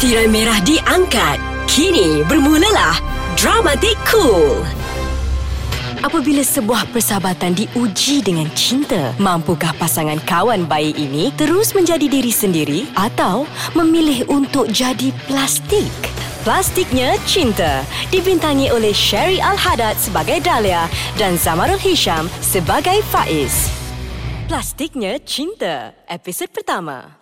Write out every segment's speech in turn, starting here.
Tirai merah diangkat. Kini bermulalah Dramatik Cool. Apabila sebuah persahabatan diuji dengan cinta, mampukah pasangan kawan bayi ini terus menjadi diri sendiri atau memilih untuk jadi plastik? Plastiknya Cinta dibintangi oleh Sherry Al-Haddad sebagai Dahlia dan Zamarul Hisham sebagai Faiz. Plastiknya Cinta, episod pertama.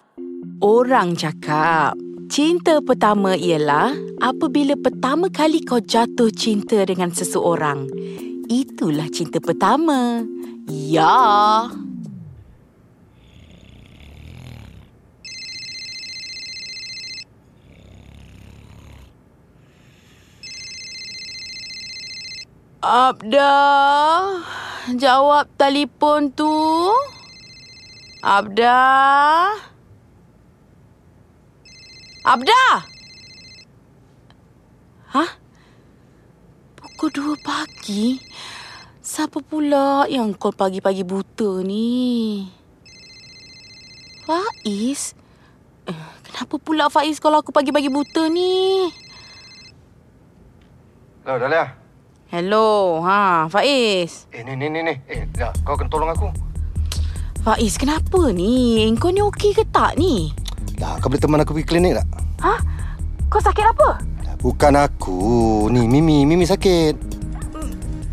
Orang cakap Cinta pertama ialah apabila pertama kali kau jatuh cinta dengan seseorang. Itulah cinta pertama. Ya. Abda, jawab telefon tu. Abda. Abda! Hah? Pukul dua pagi? Siapa pula yang kau pagi-pagi buta ni? Faiz? Eh, Kenapa pula Faiz kalau aku pagi-pagi buta ni? Hello, Dahlia. Hello, ha, Faiz. Eh, ni, ni, ni, ni. Eh, dah, kau kena tolong aku. Faiz, kenapa ni? Kau ni okey ke tak ni? Dah, kau boleh teman aku pergi klinik tak? Ha? Kau sakit apa? Bukan aku. Ni, Mimi. Mimi sakit.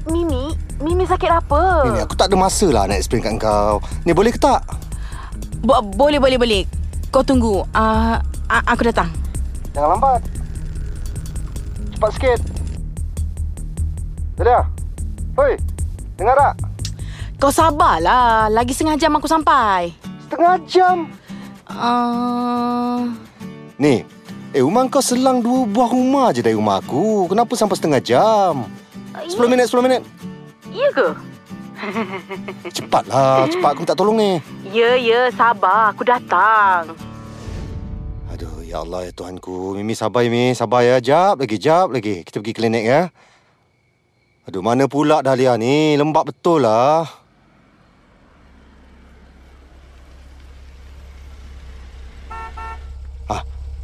Mimi? Mimi sakit apa? Ni, ni, aku tak ada masa lah nak explain kat kau. Ni, boleh ke tak? Bo- boleh, boleh, boleh. Kau tunggu. Uh, aku datang. Jangan lambat. Cepat sikit. Dahlia. Hoi, dengar tak? Kau sabarlah. Lagi setengah jam aku sampai. Setengah jam. Uh, Ni, eh rumah kau selang dua buah rumah je dari rumah aku. Kenapa sampai setengah jam? Sepuluh minit, sepuluh minit. ya ke? Cepatlah, cepat aku minta tolong ni. Ya, ya. Sabar. Aku datang. Aduh, ya Allah ya Tuhanku. Mimi sabar ya, Mimi. Sabar ya. Jap lagi, jap lagi. Kita pergi klinik ya. Aduh, mana pula Dahlia ni? Lembab betul lah.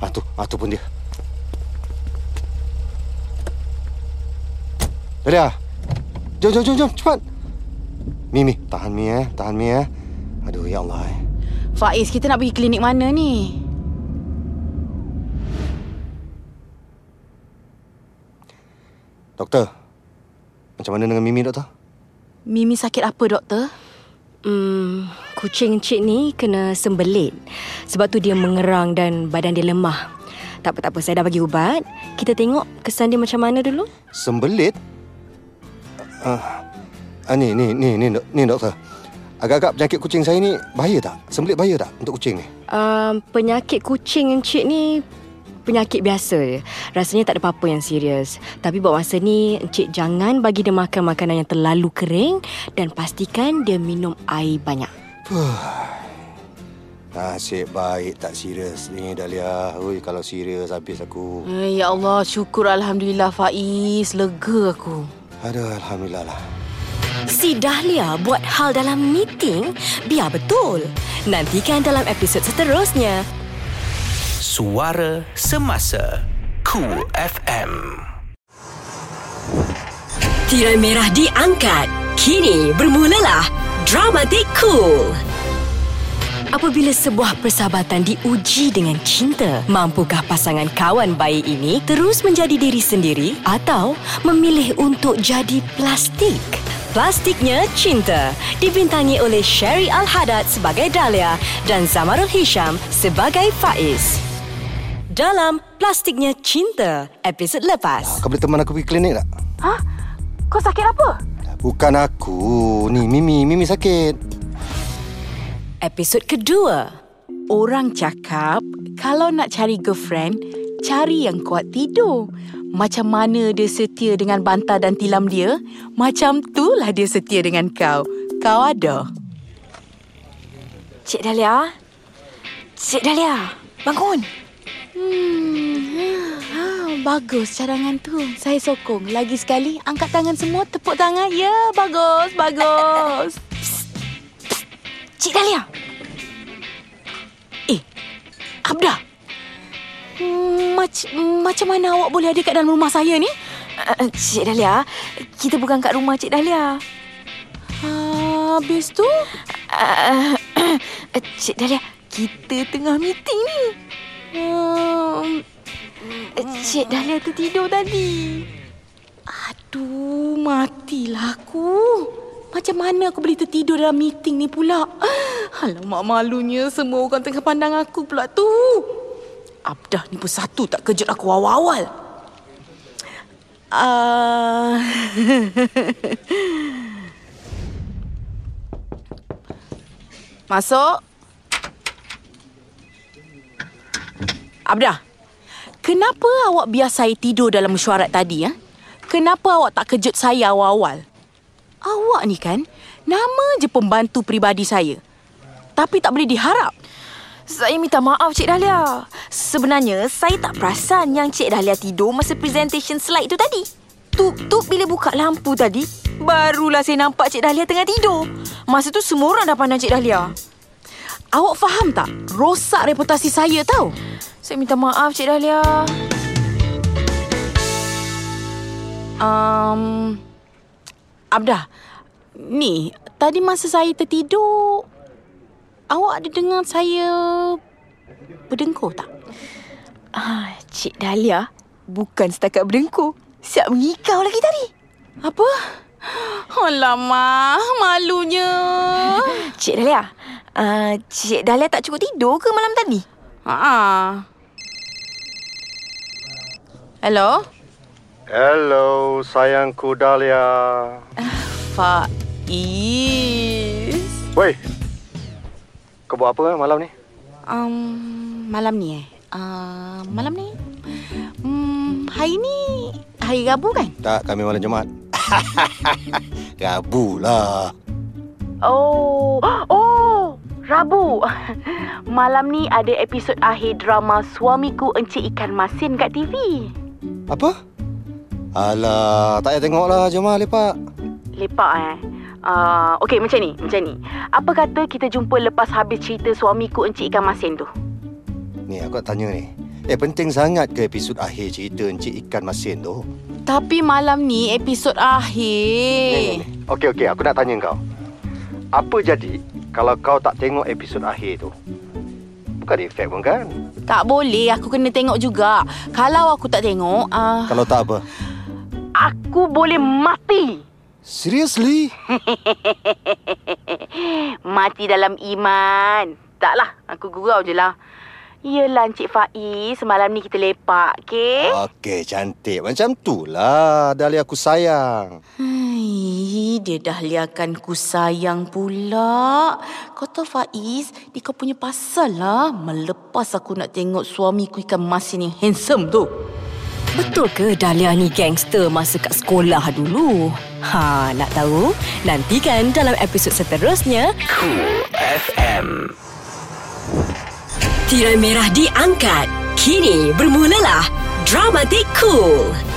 Ah, tu, ah tu pun dia. Dahlia. Jom, jom, jom, jom. Cepat. Mimi, tahan Mi eh. Tahan Mi eh. Aduh, ya Allah eh. Faiz, kita nak pergi klinik mana ni? Doktor, macam mana dengan Mimi, doktor? Mimi sakit apa, doktor? Hmm, kucing encik ni kena sembelit. Sebab tu dia mengerang dan badan dia lemah. Tak apa, tak apa. Saya dah bagi ubat. Kita tengok kesan dia macam mana dulu. Sembelit? Ah, uh, ni, ni, ni, ni, ni doktor. Agak-agak penyakit kucing saya ni bahaya tak? Sembelit bahaya tak untuk kucing ni? Um, penyakit kucing encik ni penyakit biasa je. Rasanya tak ada apa-apa yang serius. Tapi buat masa ni, encik jangan bagi dia makan makanan yang terlalu kering dan pastikan dia minum air banyak. Nasib baik tak serius ni Dahlia. Oi, kalau serius habis aku. Eh, ya Allah, syukur Alhamdulillah Faiz. Lega aku. Aduh, Alhamdulillah lah. Si Dahlia buat hal dalam meeting, biar betul. Nantikan dalam episod seterusnya. Suara Semasa Cool FM Tirai merah diangkat. Kini bermulalah Dramatik Cool. Apabila sebuah persahabatan diuji dengan cinta, mampukah pasangan kawan bayi ini terus menjadi diri sendiri atau memilih untuk jadi plastik? Plastiknya Cinta dibintangi oleh Sherry Al-Haddad sebagai Dahlia dan Zamarul Hisham sebagai Faiz. Dalam Plastiknya Cinta, episod lepas. Kau boleh teman aku pergi klinik tak? Ha? Kau sakit apa? Bukan aku. Ni, Mimi. Mimi sakit. Episod kedua. Orang cakap kalau nak cari girlfriend, cari yang kuat tidur. Macam mana dia setia dengan bantal dan tilam dia, macam itulah dia setia dengan kau. Kau ada. Cik Dahlia? Cik Dahlia, bangun. Hmm, ha, bagus cadangan tu. Saya sokong. Lagi sekali, angkat tangan semua, tepuk tangan. Ya, bagus, bagus. Cik Dahlia. Eh, Abda. Hmm, mac- macam mana awak boleh ada kat dalam rumah saya ni? Uh, Cik Dahlia, kita bukan kat rumah Cik Dahlia. Habis tu? Uh, Cik Dahlia, kita tengah meeting ni. Um, Cik Dahlia tertidur tadi. aduh, matilah aku. Macam mana aku boleh tertidur dalam meeting ni pula? Alamak malunya semua orang tengah pandang aku pula tu. Abdah ni pun satu tak kejut aku awal-awal. Uh... Masuk. Abdah, kenapa awak biar saya tidur dalam mesyuarat tadi? Ya? Kenapa awak tak kejut saya awal-awal? Awak ni kan, nama je pembantu peribadi saya. Tapi tak boleh diharap. Saya minta maaf Cik Dahlia. Sebenarnya saya tak perasan yang Cik Dahlia tidur masa presentation slide tu tadi. Tutup bila buka lampu tadi, barulah saya nampak Cik Dahlia tengah tidur. Masa tu semua orang dah pandang Cik Dahlia. Awak faham tak? Rosak reputasi saya tau. Saya minta maaf Cik Dahlia. Um, Abdah, ni tadi masa saya tertidur, awak ada dengar saya berdengkur tak? Ah, Cik Dahlia bukan setakat berdengkur. Siap mengikau lagi tadi. Apa? Alamak, malunya. Cik Dahlia, uh, Cik Dahlia tak cukup tidur ke malam tadi? Ha. Hello? Hello, sayangku Dahlia. Faiz. Woi. Kau buat apa malam ni? Um, malam ni eh? Uh, malam ni? Hmm, hari ni hari Rabu kan? Tak, kami malam Jumaat. Rabu lah. Oh, oh, Rabu. Malam ni ada episod akhir drama Suamiku Encik Ikan Masin kat TV. Apa? Alah, tak payah tengok lah. Jom lah lepak. Lepak eh. Uh, Okey, macam ni, macam ni. Apa kata kita jumpa lepas habis cerita Suamiku Encik Ikan Masin tu? Ni, aku nak tanya ni. Eh, penting sangat ke episod akhir cerita Encik Ikan Masin tu? Tapi malam ni episod Ni, akhir. ni, ni. Okey, okey. Aku nak tanya kau. Apa jadi kalau kau tak tengok episod akhir tu? Bukan efek pun kan? Tak boleh, aku kena tengok juga. Kalau aku tak tengok, uh, Kalau tak apa? aku boleh mati. Seriously? Mati dalam iman. Taklah, aku gurau je lah. Yelah Encik Faiz, semalam ni kita lepak, okey? Okey, cantik. Macam tu lah. Dahlia aku sayang. Hai, dia dah liakan ku sayang pula. Kau tahu Faiz, dia kau punya pasal lah. Melepas aku nak tengok suamiku ikan masin yang handsome tu. Betul ke Dahlia ni gangster masa kat sekolah dulu? Ha, nak tahu? Nantikan dalam episod seterusnya Cool FM. Tirai merah diangkat. Kini bermulalah Dramatik Cool.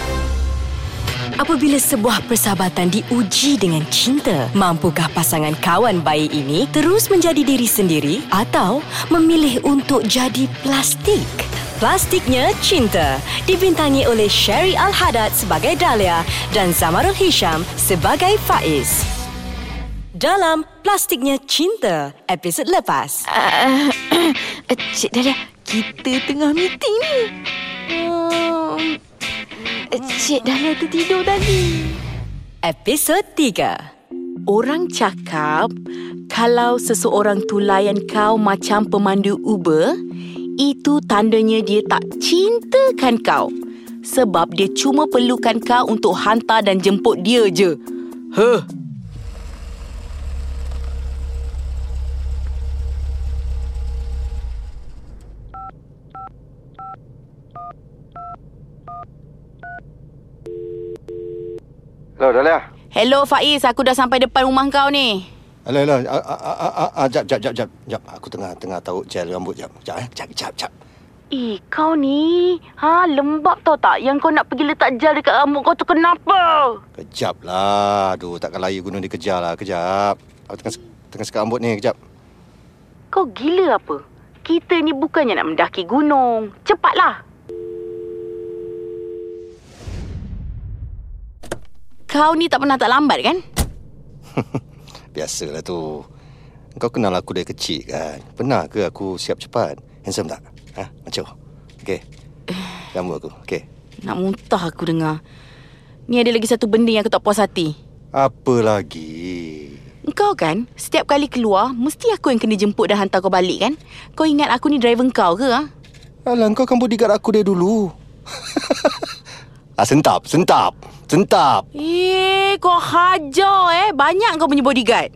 Apabila sebuah persahabatan diuji dengan cinta, mampukah pasangan kawan bayi ini terus menjadi diri sendiri atau memilih untuk jadi plastik? Plastiknya Cinta dibintangi oleh Sherry Al-Haddad sebagai Dahlia dan Zamarul Hisham sebagai Faiz. Dalam Plastiknya Cinta, episod lepas. Uh, Cik Dahlia, kita tengah meeting ni. Um, Cik Dahlia tertidur tadi. Episod 3. Orang cakap kalau seseorang tu layan kau macam pemandu Uber, itu tandanya dia tak cintakan kau. Sebab dia cuma perlukan kau untuk hantar dan jemput dia je. Huh. Hello, Dahlia. Hello Faiz, aku dah sampai depan rumah kau ni. Hello, hello. Ah, ah, ah, ah, ah, jap, jap, jap, jap. Jap, aku tengah tengah tahu gel rambut. Jap, jap, eh. Jap, jap, jap. Eh, kau ni, ha, lembab tau tak? Yang kau nak pergi letak gel dekat rambut kau tu kenapa? Kejap lah. Aduh, takkan laya gunung dikejar lah. Kejap. Aku tengah, tengah sekat rambut ni. Kejap. Kau gila apa? Kita ni bukannya nak mendaki gunung. Cepatlah. Kau ni tak pernah tak lambat kan? Biasalah tu. Kau kenal aku dari kecil kan? Pernah ke aku siap cepat? Handsome tak? Ha? Macam? Okey. Gambar aku. Okey. Nak muntah aku dengar. Ni ada lagi satu benda yang aku tak puas hati. Apa lagi? Engkau kan, setiap kali keluar, mesti aku yang kena jemput dan hantar kau balik kan? Kau ingat aku ni driver kau ke? Ha? Alah, kau kan bodyguard aku dari dulu. ah, sentap, sentap, sentap. Eh, kau hajar eh. Banyak kau punya bodyguard.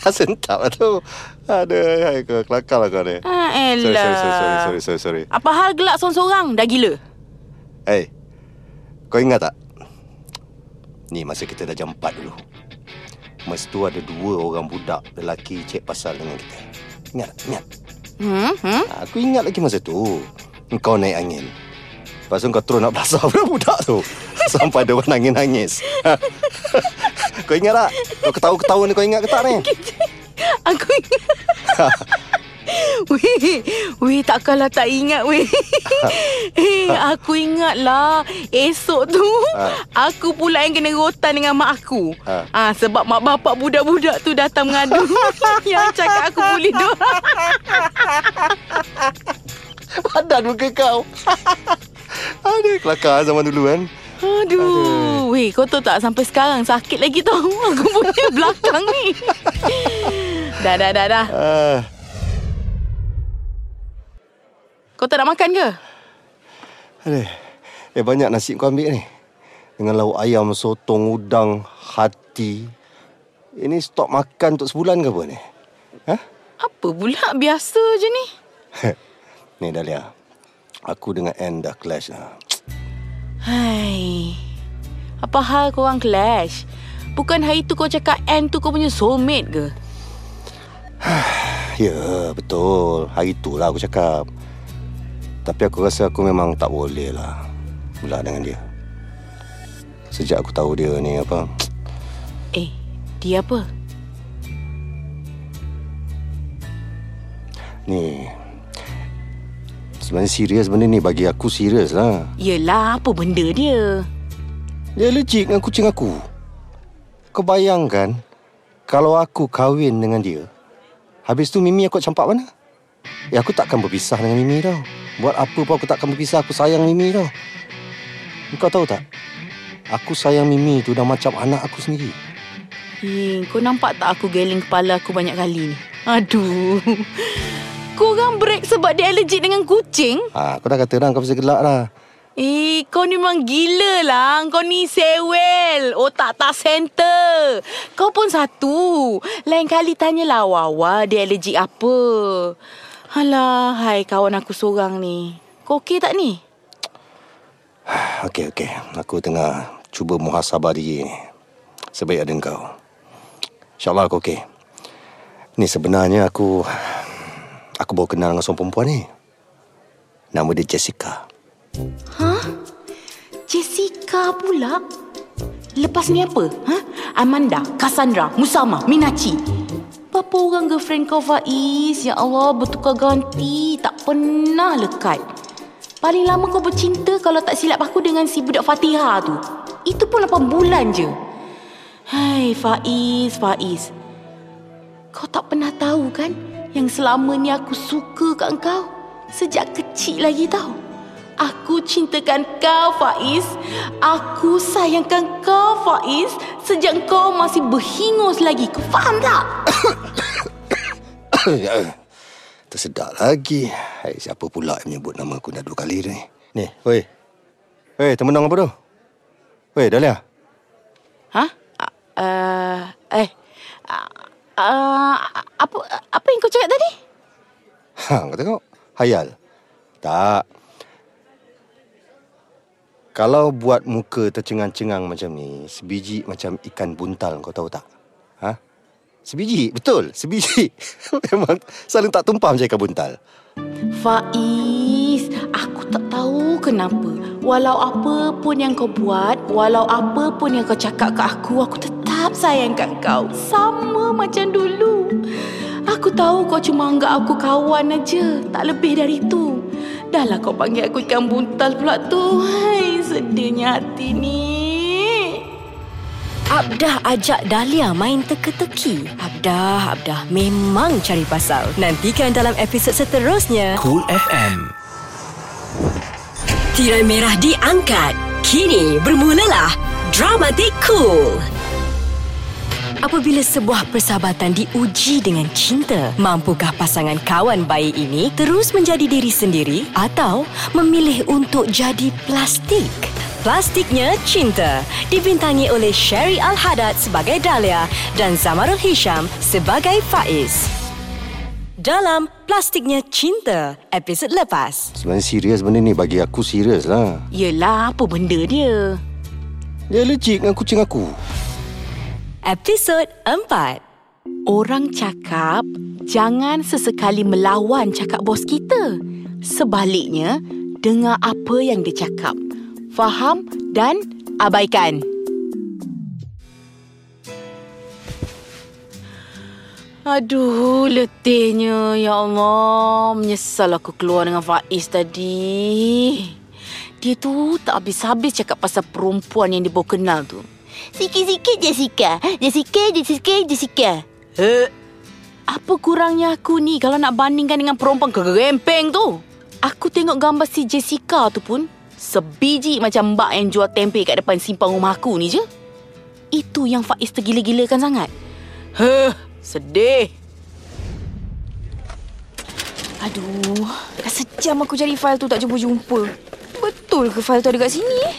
sentap lah tu. Aduh, hai, kau kelakar lah kau ni. Ah, Sorry, sorry, sorry, sorry, sorry, sorry, sorry. Apa hal gelak sorang-sorang? Dah gila? Hey, kau ingat tak? Ni masa kita dah jam 4 dulu. Masa tu ada dua orang budak lelaki cek pasal dengan kita. Ingat? Ingat? Hmm? hmm? Aku ingat lagi masa tu. Kau naik angin. Lepas tu kau terus nak belasah pada budak tu. Sampai dia nangis-nangis. kau ingat tak? Kau ketawa-ketawa ni kau ingat ke tak ni? Aku ingat. Weh, weh takkanlah tak ingat weh. eh, aku ingatlah esok tu Ha. aku pula yang kena rotan dengan mak aku. Ha. Ah sebab mak bapak budak-budak tu datang mengadu yang cakap aku boleh doa. Padan muka kau. Aduh, kelakar zaman dulu kan. Aduh, weh kau tahu tak sampai sekarang sakit lagi tau aku punya belakang ni. dah dah dah dah. Ah, Kau tak nak makan ke? aduh. Eh, banyak nasi kau ambil ni. Dengan lauk ayam, sotong, udang, hati. Ini stok makan untuk sebulan ke apa ni? Ha? Apa pula biasa je ni. ni Dahlia. Aku dengan Anne dah clash lah. Hai. Apa hal korang clash? Bukan hari tu kau cakap Anne tu kau punya soulmate ke? Ya, betul. Hari tu lah aku cakap. Tapi aku rasa aku memang tak boleh lah pula dengan dia. Sejak aku tahu dia ni apa, Eh, dia apa? ni sebenarnya serius benda ni bagi aku serius lah. Yelah, apa benda dia? Dia allergic dengan kucing aku. Kau bayangkan kalau aku kahwin dengan dia, habis tu Mimi aku campak mana? Ya aku takkan berpisah dengan Mimi tau. Buat apa pun aku takkan berpisah, aku sayang Mimi tau. Kau tahu tak? Aku sayang Mimi tu dah macam anak aku sendiri. Eh, kau nampak tak aku geling kepala aku banyak kali ni? Aduh. Korang break sebab dia allergic dengan kucing? Ha, aku dah kata dah kau pasal gelak dah. Eh, kau ni memang gila lah. Kau ni sewel. Otak tak center. Kau pun satu. Lain kali tanyalah Wawa dia allergic apa. Alah, hai kawan aku seorang ni. Kau okey tak ni? Okey, okey. Aku tengah cuba muhasabah diri ni. Sebaik ada kau. InsyaAllah aku okey. Ni sebenarnya aku... Aku baru kenal dengan seorang perempuan ni. Nama dia Jessica. Jessica pula? Lepas ni apa? Ha? Amanda, Cassandra, Musama, Minachi. Berapa orang girlfriend kau Faiz? Ya Allah, bertukar ganti. Tak pernah lekat. Paling lama kau bercinta kalau tak silap aku dengan si budak Fatihah tu. Itu pun 8 bulan je. Hai Faiz, Faiz. Kau tak pernah tahu kan yang selama ni aku suka kat kau? Sejak kecil lagi tau. Aku cintakan kau Faiz. Aku sayangkan kau Faiz sejak kau masih berhingus lagi. Kau faham tak? Tersedak lagi. Hai, siapa pula yang menyebut nama aku dah dua kali ni? Ni, woi. Woi, temenang apa tu? Woi, Dahlia. Ha? Uh, eh. Uh, apa apa yang kau cakap tadi? Ha, kau tengok. Hayal. Tak. Kalau buat muka tercengang-cengang macam ni, sebiji macam ikan buntal kau tahu tak? Ha? Sebiji, betul. Sebiji. Memang saling tak tumpah macam ikan buntal. Faiz, aku tak tahu kenapa. Walau apa pun yang kau buat, walau apa pun yang kau cakap ke aku, aku tetap sayang kat kau. Sama macam dulu. Aku tahu kau cuma anggap aku kawan aja, tak lebih dari itu. Dahlah kau panggil aku ikan buntal pula tu. Hai, sedihnya hati ni. Abdah ajak Dahlia main teka-teki. Abdah, Abdah memang cari pasal. Nantikan dalam episod seterusnya. Cool FM. Tirai merah diangkat. Kini bermulalah Dramatik Cool. Apabila sebuah persahabatan diuji dengan cinta, mampukah pasangan kawan baik ini terus menjadi diri sendiri atau memilih untuk jadi plastik? Plastiknya Cinta dibintangi oleh Sherry Al-Haddad sebagai Dahlia dan Zamarul Hisham sebagai Faiz. Dalam Plastiknya Cinta, episod lepas. Sebenarnya serius benda ni bagi aku serius lah. Yelah, apa benda dia? Dia allergic dengan kucing aku. Episod 4. Orang cakap jangan sesekali melawan cakap bos kita. Sebaliknya, dengar apa yang dia cakap. Faham dan abaikan. Aduh, letihnya. Ya Allah, menyesal aku keluar dengan Faiz tadi. Dia tu tak habis-habis cakap pasal perempuan yang dia baru kenal tu. Sikit-sikit Jessica. Jessica, Jessica, Jessica. He? Apa kurangnya aku ni kalau nak bandingkan dengan perempuan kegerempeng tu? Aku tengok gambar si Jessica tu pun sebiji macam mbak yang jual tempe kat depan simpang rumah aku ni je. Itu yang Faiz tergila-gilakan sangat. Huh, sedih. Aduh, dah sejam aku cari fail tu tak jumpa-jumpa. Betul ke fail tu ada kat sini eh?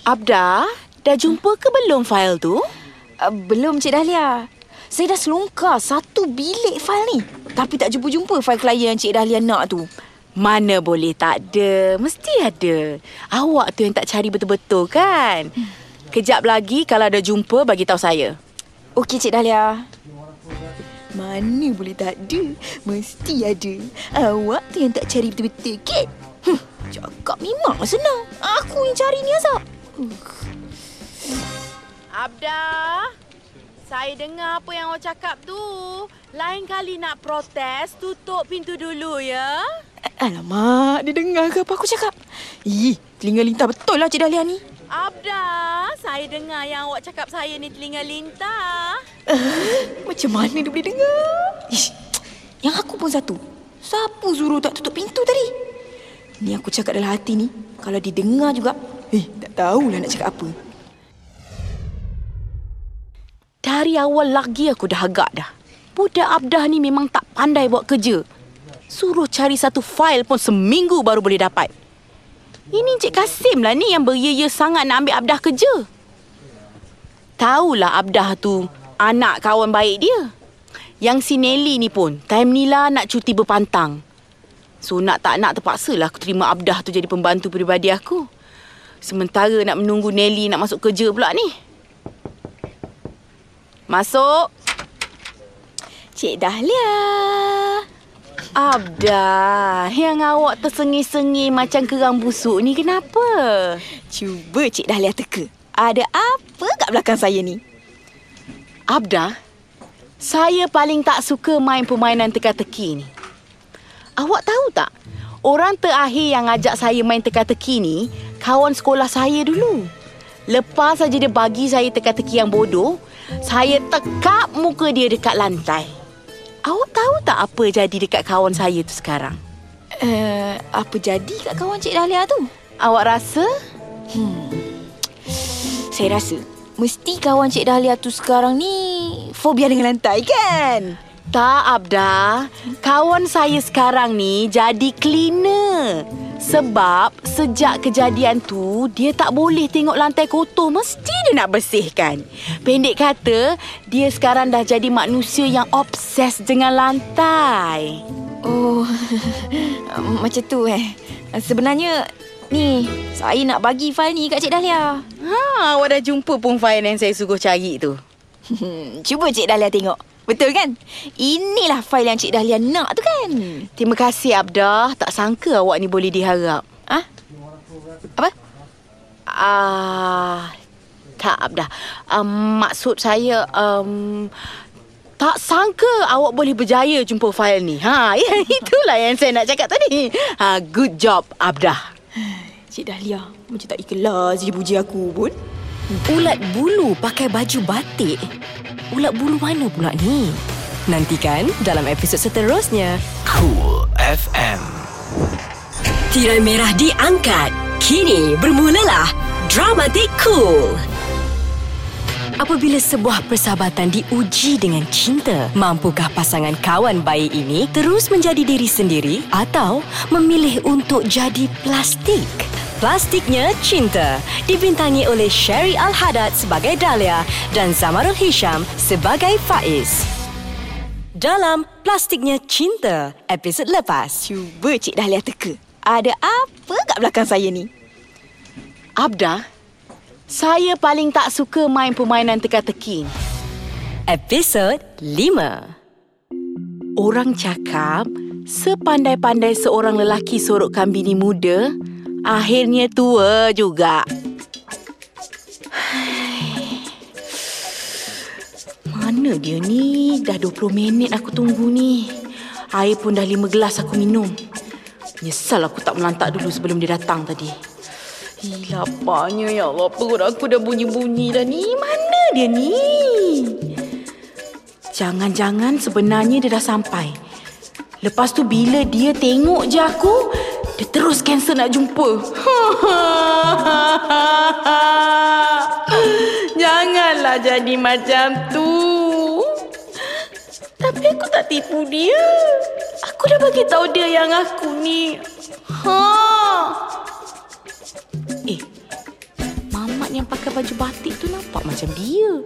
Abda, dah jumpa ke belum fail tu? Uh, belum Cik Dahlia. Saya dah selongkar satu bilik fail ni. Tapi tak jumpa-jumpa fail klien yang Cik Dahlia nak tu. Mana boleh tak ada. Mesti ada. Awak tu yang tak cari betul-betul kan? Kejap lagi kalau ada jumpa bagi tahu saya. Okey Cik Dahlia. Mana boleh tak ada? Mesti ada. Awak tu yang tak cari betul-betul kan? Hm, cakap memang senang. Aku yang cari ni Azab. Abda, saya dengar apa yang awak cakap tu. Lain kali nak protes, tutup pintu dulu ya. Alamak, dia dengar ke apa aku cakap? Ih, telinga lintah betul lah Cik Dahlia ni. Abda, saya dengar yang awak cakap saya ni telinga lintah. Macam mana dia boleh dengar? Ish, yang aku pun satu. Siapa suruh tak tutup pintu tadi? Ni aku cakap dalam hati ni. Kalau dia dengar juga, eh, tak tahulah nak cakap apa. Dari awal lagi aku dah agak dah. Budak Abdah ni memang tak pandai buat kerja. Suruh cari satu fail pun seminggu baru boleh dapat. Ini Encik Kasim lah ni yang beria sangat nak ambil Abdah kerja. Tahulah Abdah tu anak kawan baik dia. Yang si Nelly ni pun time ni lah nak cuti berpantang. So nak tak nak terpaksalah aku terima Abdah tu jadi pembantu peribadi aku. Sementara nak menunggu Nelly nak masuk kerja pula ni. Masuk. Cik Dahlia. Abda, yang awak tersengi-sengi macam kerang busuk ni kenapa? Cuba Cik Dahlia teka. Ada apa kat belakang saya ni? Abda, saya paling tak suka main permainan teka-teki ni. Awak tahu tak? Orang terakhir yang ajak saya main teka-teki ni, kawan sekolah saya dulu. Lepas saja dia bagi saya teka-teki yang bodoh, saya tekap muka dia dekat lantai. Awak tahu tak apa jadi dekat kawan saya tu sekarang? Uh, apa jadi kat kawan Cik Dahlia tu? Awak rasa? Saya rasa mesti kawan Cik Dahlia tu sekarang ni fobia dengan lantai kan? Tak, Abda. Kawan saya sekarang ni jadi cleaner. Sebab sejak kejadian tu, dia tak boleh tengok lantai kotor. Mesti dia nak bersihkan. Pendek kata, dia sekarang dah jadi manusia yang obses dengan lantai. Oh, macam tu eh. Sebenarnya ni saya nak bagi fail ni kat Cik Dahlia. Ha, awak dah jumpa pun file yang saya suruh cari tu. Cuba Cik Dahlia tengok. Betul kan? Inilah fail yang Cik Dahlia nak tu kan? Terima kasih, Abda. Tak sangka awak ni boleh diharap. Ah? Apa? Ah, tak Abda. Um, maksud saya um, tak sangka awak boleh berjaya jumpa fail ni. Ha, ya, itulah yang saya nak cakap tadi. Ha, good job Abda. Cik Dahlia macam tak ikhlas dia puji aku pun. Ulat bulu pakai baju batik. Ulat bulu mana pula ni? Nantikan dalam episod seterusnya. Cool FM. Tirai merah diangkat. Kini bermulalah Dramatik Cool. Apabila sebuah persahabatan diuji dengan cinta, mampukah pasangan kawan bayi ini terus menjadi diri sendiri atau memilih untuk jadi plastik? Plastiknya Cinta dibintangi oleh Sherry Al-Haddad sebagai Dahlia dan Zamarul Hisham sebagai Faiz. Dalam Plastiknya Cinta, episod lepas. Cuba Cik Dahlia teka. Ada apa kat belakang saya ni? Abda, saya paling tak suka main permainan teka-teki. Episod 5. Orang cakap, sepandai-pandai seorang lelaki sorokkan bini muda, akhirnya tua juga. Mana dia ni? Dah 20 minit aku tunggu ni. Air pun dah 5 gelas aku minum. Nyesal aku tak melantak dulu sebelum dia datang tadi. Ih, laparnya ya Allah. Perut aku dah bunyi-bunyi dah ni. Mana dia ni? Jangan-jangan sebenarnya dia dah sampai. Lepas tu bila dia tengok je aku, dia terus cancel nak jumpa. Janganlah jadi macam tu. Tapi aku tak tipu dia. Aku dah bagi tahu dia yang aku ni. Ha. Eh, mamat yang pakai baju batik tu nampak macam dia.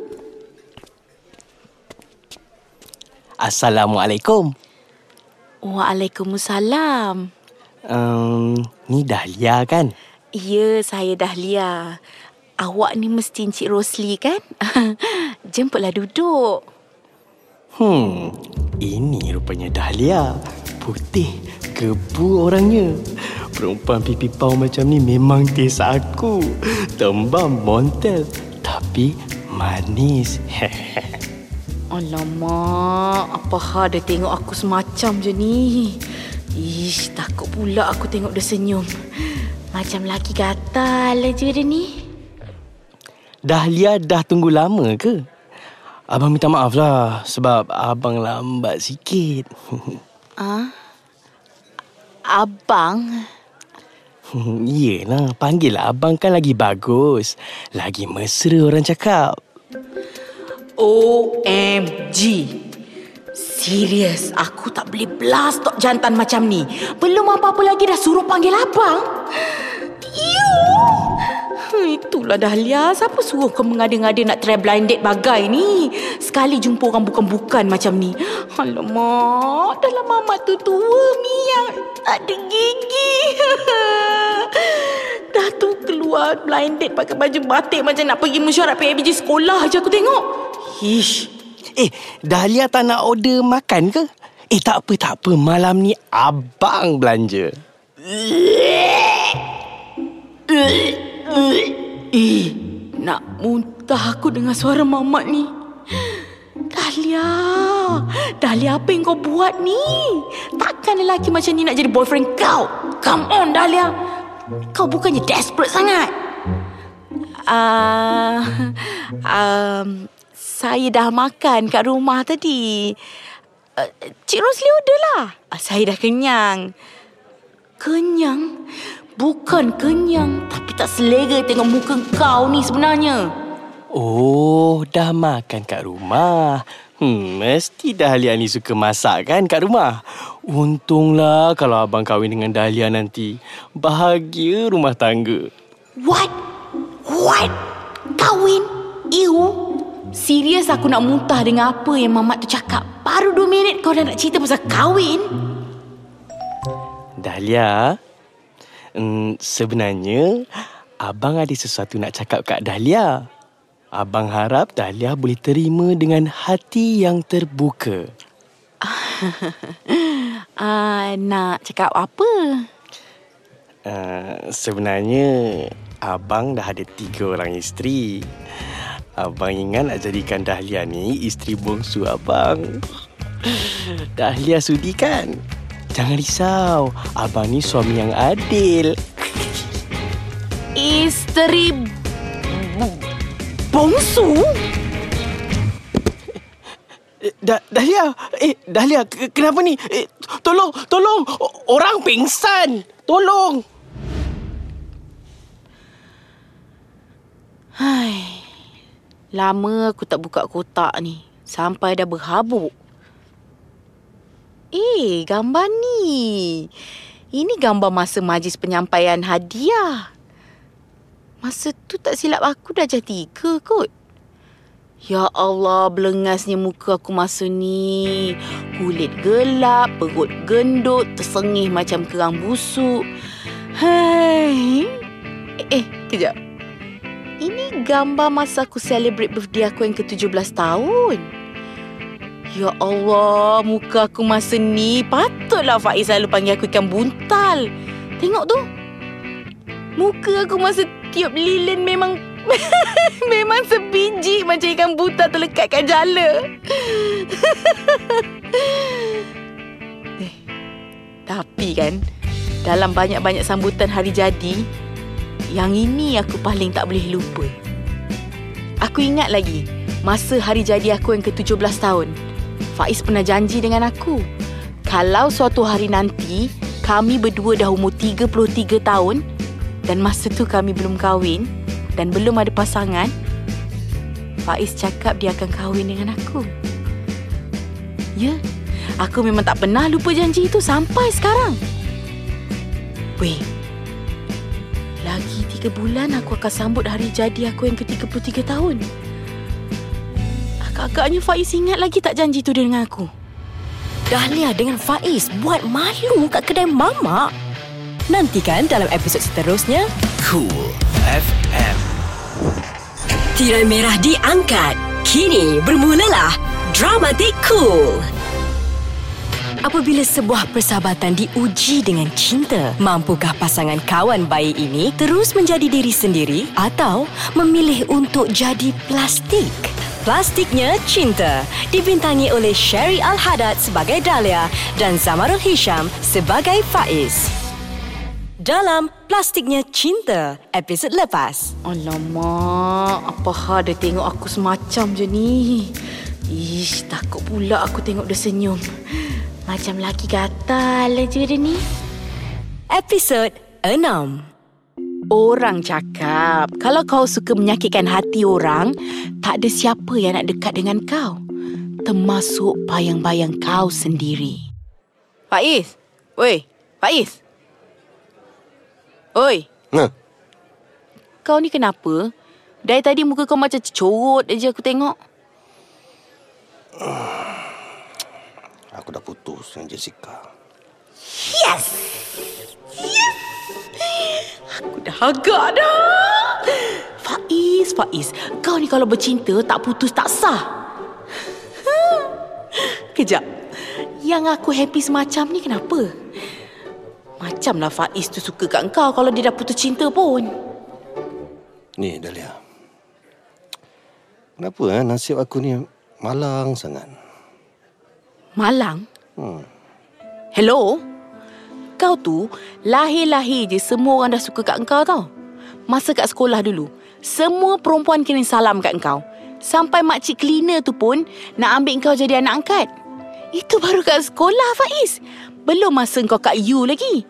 Assalamualaikum. Waalaikumsalam. Um, ni Dahlia kan? Ya, saya Dahlia. Awak ni mesti Encik Rosli kan? Jemputlah duduk. Hmm, ini rupanya Dahlia. Putih, kebu orangnya. Perempuan pipi pau macam ni memang tes aku. Tembam, montel. Tapi manis. Alamak, apa hal dia tengok aku semacam je ni? Ish, takut pula aku tengok dia senyum. Macam lelaki gatal je dia ni. Dahlia dah tunggu lama ke? Abang minta maaf lah sebab abang lambat sikit. Ah, Abang, Yelah, panggil lah abang kan lagi bagus. Lagi mesra orang cakap. OMG. Serius, aku tak boleh blast tok jantan macam ni. Belum apa-apa lagi dah suruh panggil abang. Iu. Itulah Dahlia. Siapa suruh kau mengada-ngada nak try blind date bagai ni? Sekali jumpa orang bukan-bukan macam ni. Alamak, dalam mamat tu tua mi yang tak ada gigi. Dah tu keluar blind date pakai baju batik macam nak pergi mesyuarat PABG sekolah je aku tengok. Ish. Eh, Dahlia tak nak order makan ke? Eh, tak apa, tak apa. Malam ni abang belanja. Eh, nak muntah aku dengan suara mamat ni. Dahlia, Dahlia apa yang kau buat ni? Takkan lelaki macam ni nak jadi boyfriend kau? Come on Dahlia. Kau bukannya desperate sangat. Ah, um, saya dah makan kat rumah tadi. Uh, Cik Rosli order lah. Uh, saya dah kenyang. Kenyang? Bukan kenyang, tapi tak selera tengok muka kau ni sebenarnya. Oh, dah makan kat rumah. Hmm, mesti Dahlia ni suka masak kan kat rumah. Untunglah kalau abang kahwin dengan Dahlia nanti. Bahagia rumah tangga. What? What? Kahwin? Ew. Serius aku nak muntah dengan apa yang mamat tu cakap. Baru dua minit kau dah nak cerita pasal kahwin? Dahlia, mm, sebenarnya abang ada sesuatu nak cakap kat Dahlia. Abang harap Dahlia boleh terima dengan hati yang terbuka. Uh, nak cakap apa? Uh, sebenarnya abang dah ada tiga orang isteri. Abang ingat nak jadikan Dahlia ni isteri bongsu abang. Dahlia sudi kan? Jangan risau, abang ni suami yang adil. Isteri Bongsu? Dah, Dahlia, eh Dahlia, ke- kenapa ni? Eh, tolong, tolong, orang pingsan. Tolong. Hai. Lama aku tak buka kotak ni. Sampai dah berhabuk. Eh, gambar ni. Ini gambar masa majlis penyampaian hadiah. Masa tu tak silap aku dah jadi tiga kot. Ya Allah, belengasnya muka aku masa ni. Kulit gelap, perut gendut, tersengih macam kerang busuk. Hai. Eh, eh, kejap. Ini gambar masa aku celebrate birthday aku yang ke-17 tahun. Ya Allah, muka aku masa ni patutlah Faiz selalu panggil aku ikan buntal. Tengok tu. Muka aku masa tiup lilin memang memang sebiji macam ikan buntal terlekat kat jala. eh, tapi kan, dalam banyak-banyak sambutan hari jadi, yang ini aku paling tak boleh lupa. Aku ingat lagi masa hari jadi aku yang ke-17 tahun. Faiz pernah janji dengan aku. Kalau suatu hari nanti kami berdua dah umur 33 tahun dan masa tu kami belum kahwin dan belum ada pasangan, Faiz cakap dia akan kahwin dengan aku. Ya, aku memang tak pernah lupa janji itu sampai sekarang. Weh, lagi tiga bulan aku akan sambut hari jadi aku yang ke-33 tahun. Agak-agaknya Faiz ingat lagi tak janji tu dengan aku. Dahlia dengan Faiz buat malu kat kedai mamak. Nantikan dalam episod seterusnya, Cool FM. tirai merah diangkat. Kini bermulalah Dramatik Cool. Apabila sebuah persahabatan diuji dengan cinta, mampukah pasangan kawan bayi ini terus menjadi diri sendiri atau memilih untuk jadi plastik? Plastiknya Cinta dibintangi oleh Sherry Al-Haddad sebagai Dahlia dan Zamarul Hisham sebagai Faiz. Dalam Plastiknya Cinta, episod lepas. Alamak, apa hal dia tengok aku semacam je ni? Ish, takut pula aku tengok dia senyum. Macam laki gatal je dia ni. Episod 6. Orang cakap, kalau kau suka menyakitkan hati orang, tak ada siapa yang nak dekat dengan kau. Termasuk bayang-bayang kau sendiri. Faiz! Oi, Faiz! Oi, Nah, kau ni kenapa? Dari tadi muka kau macam corot je aku tengok. Aku dah putus dengan Jessica. Aku dah agak dah. Faiz, Faiz. Kau ni kalau bercinta tak putus tak sah. Kejap. Yang aku happy semacam ni kenapa? Macamlah Faiz tu suka kat kau kalau dia dah putus cinta pun. Ni Dahlia. Kenapa eh, nasib aku ni malang sangat? Malang? Hmm. Hello? Kau tu lahir-lahir je semua orang dah suka kat kau tau. Masa kat sekolah dulu, semua perempuan kirim salam kat kau. Sampai makcik cleaner tu pun nak ambil kau jadi anak angkat. Itu baru kat sekolah Faiz. Belum masa kau kat U lagi.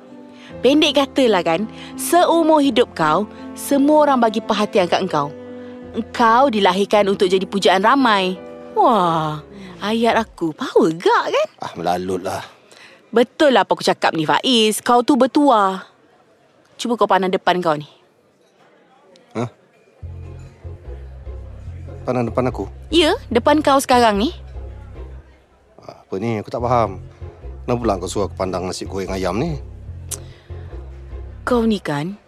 Pendek katalah kan, seumur hidup kau, semua orang bagi perhatian kat kau. Kau dilahirkan untuk jadi pujaan ramai. Wah, ayat aku power gak kan? Ah, melalut lah. Betul lah apa aku cakap ni Faiz. Kau tu bertuah. Cuba kau pandang depan kau ni. Pandang depan aku. Ya, depan kau sekarang ni. Ah, Apa ni? Aku tak faham. Kenapa pula kau suruh aku pandang nasi goreng ayam ni? Kau ni kan,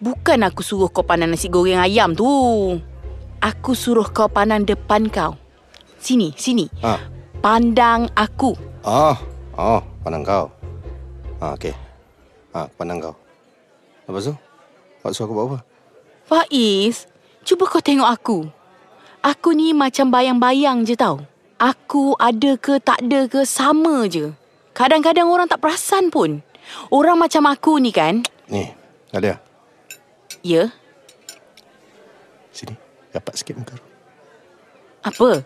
bukan aku suruh kau pandang nasi goreng ayam tu. Aku suruh kau pandang depan kau. Sini, sini. Ah, Pandang aku. ah, oh, pandang kau. Ah, okey. Ah, pandang kau. Lepas tu? Suruh aku buat apa? Faiz, cuba kau tengok aku. Aku ni macam bayang-bayang je tau. Aku ada ke tak ada ke sama je. Kadang-kadang orang tak perasan pun. Orang macam aku ni kan, Ni, Dahlia. ya, Sini. Dapat sikit muka. Apa?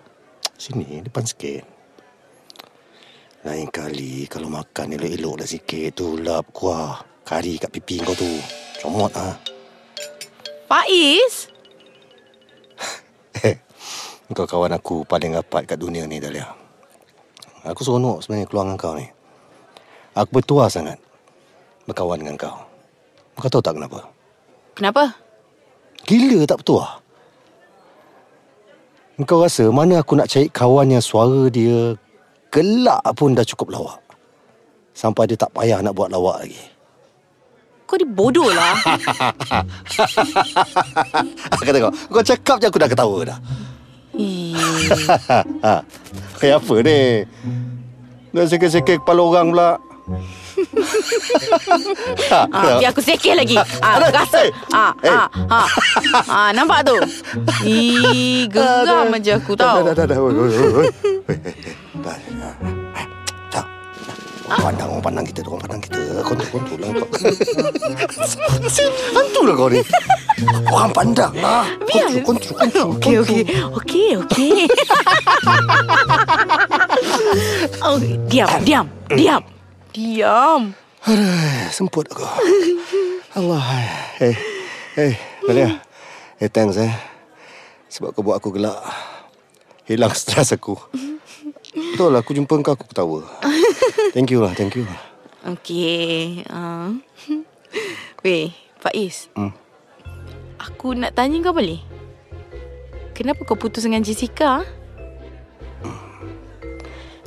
Sini, depan sikit. Lain kali kalau makan elok-elok dah sikit tu lap kuah. Kari kat pipi kau tu. Comot ah. Faiz? Kau kawan aku paling rapat kat dunia ni Dahlia. Aku seronok sebenarnya keluar dengan kau ni. Aku bertuah sangat berkawan dengan kau. Kau tahu tak kenapa? Kenapa? Gila tak bertuah? Kau rasa mana aku nak cari kawan yang suara dia gelak pun dah cukup lawak. Sampai dia tak payah nak buat lawak lagi. Kau ni bodoh lah. Kau tengok, kau cakap je aku dah ketawa dah. Kayak apa ni? Dah sekek-sekek kepala orang pula. Ha, ah, biar aku sekeh lagi. Ah, rasa. Ah, Eh. ah, ah. Ah, nampak tu? Ih, geram aja aku tahu. dah, dah, dah. Eh. Orang pandang, orang pandang kita, orang pandang kita. Kontrol, kontrol lah. Hantu lah kau ni. Orang pandang lah. Biar. Kontrol, kontrol, kontrol. Okey, okey. Okey, okey. oh, diam, diam, diam. Diam. Aduh, semput aku. Allah. Eh, eh, Malia. Eh, thanks eh. Sebab kau buat aku gelak. Hilang stres aku. Betul lah, aku jumpa kau, aku ketawa. Thank you lah, thank you. Okey. Uh. Weh, Faiz. Hmm. Aku nak tanya kau boleh? Kenapa kau putus dengan Jessica?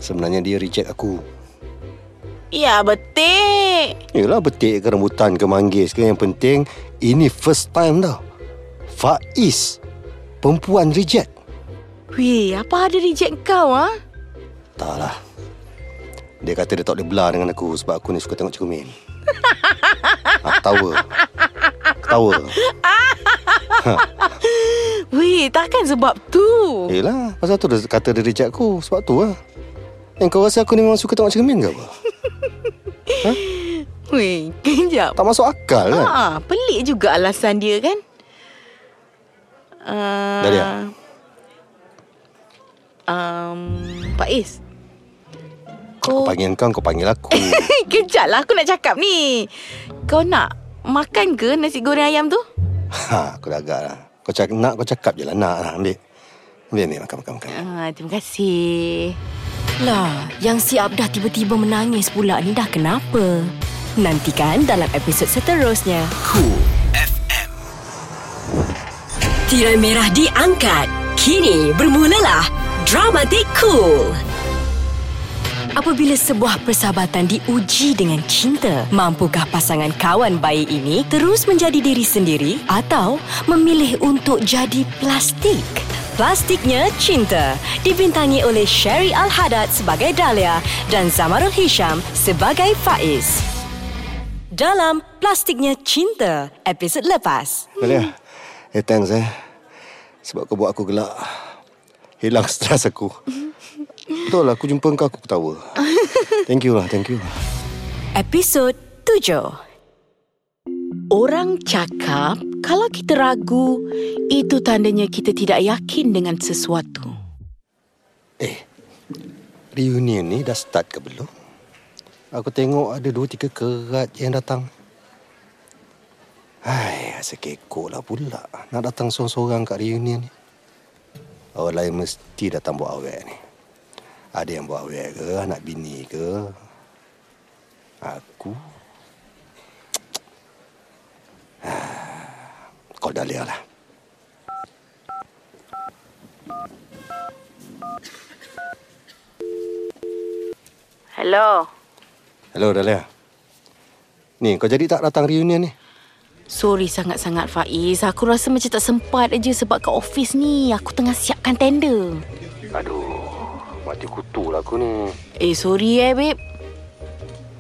Sebenarnya dia reject aku. Ya, betik. Yelah, betik ke rambutan ke manggis ke. Yang penting, ini first time tau. Faiz. Perempuan reject. Weh, apa ada reject kau, ah? Tak lah. Dia kata dia tak boleh belah dengan aku sebab aku ni suka tengok cermin. ha, ketawa. Ketawa. Weh, takkan sebab tu. Yelah, pasal tu dia kata dia reject aku. Sebab tu lah. Yang kau rasa aku ni memang suka tengok cermin ke apa? Weh, kejap. Tak masuk akal kan? Ah, pelik juga alasan dia kan? Uh, Dahlia. Um, Faiz. Aku Kau panggil kau, kau panggil aku. Kejap lah aku nak cakap ni. Kau nak makan ke nasi goreng ayam tu? ha, aku dah agak lah. Kau cakap, nak kau cakap je lah. Nak lah, ambil. Ambil, ambil, makan, makan, makan. Ah, terima kasih. Lah, yang si Abdah tiba-tiba menangis pula ni dah kenapa? Nantikan dalam episod seterusnya. Cool FM. Tirai merah diangkat. Kini bermulalah Dramatik Cool. Apabila sebuah persahabatan diuji dengan cinta, mampukah pasangan kawan bayi ini terus menjadi diri sendiri atau memilih untuk jadi plastik? Plastiknya Cinta dibintangi oleh Sherry Al-Haddad sebagai Dahlia dan Zamarul Hisham sebagai Faiz. Dalam Plastiknya Cinta, episod lepas. Malia. Eh, thanks eh. Sebab kau buat aku gelak. Hilang stres aku. Betul lah, aku jumpa kau, aku ketawa. Thank you lah, thank you. Episod 7. Orang cakap kalau kita ragu, itu tandanya kita tidak yakin dengan sesuatu. Eh, reunion ni dah start ke belum? Aku tengok ada dua tiga kerat yang datang. Hai, rasa kekok lah pula. Nak datang seorang-seorang kat reunion ni. Orang lain mesti datang buat awet ni. Ada yang buat awet ke, anak bini ke. Aku... Kau dah lihat lah. Hello. Hello, Dahlia. Ni, kau jadi tak datang reunion ni? Sorry sangat-sangat Faiz. Aku rasa macam tak sempat aja sebab kat office ni aku tengah siapkan tender. Aduh, mati kutu lah aku ni. Eh, sorry eh, babe.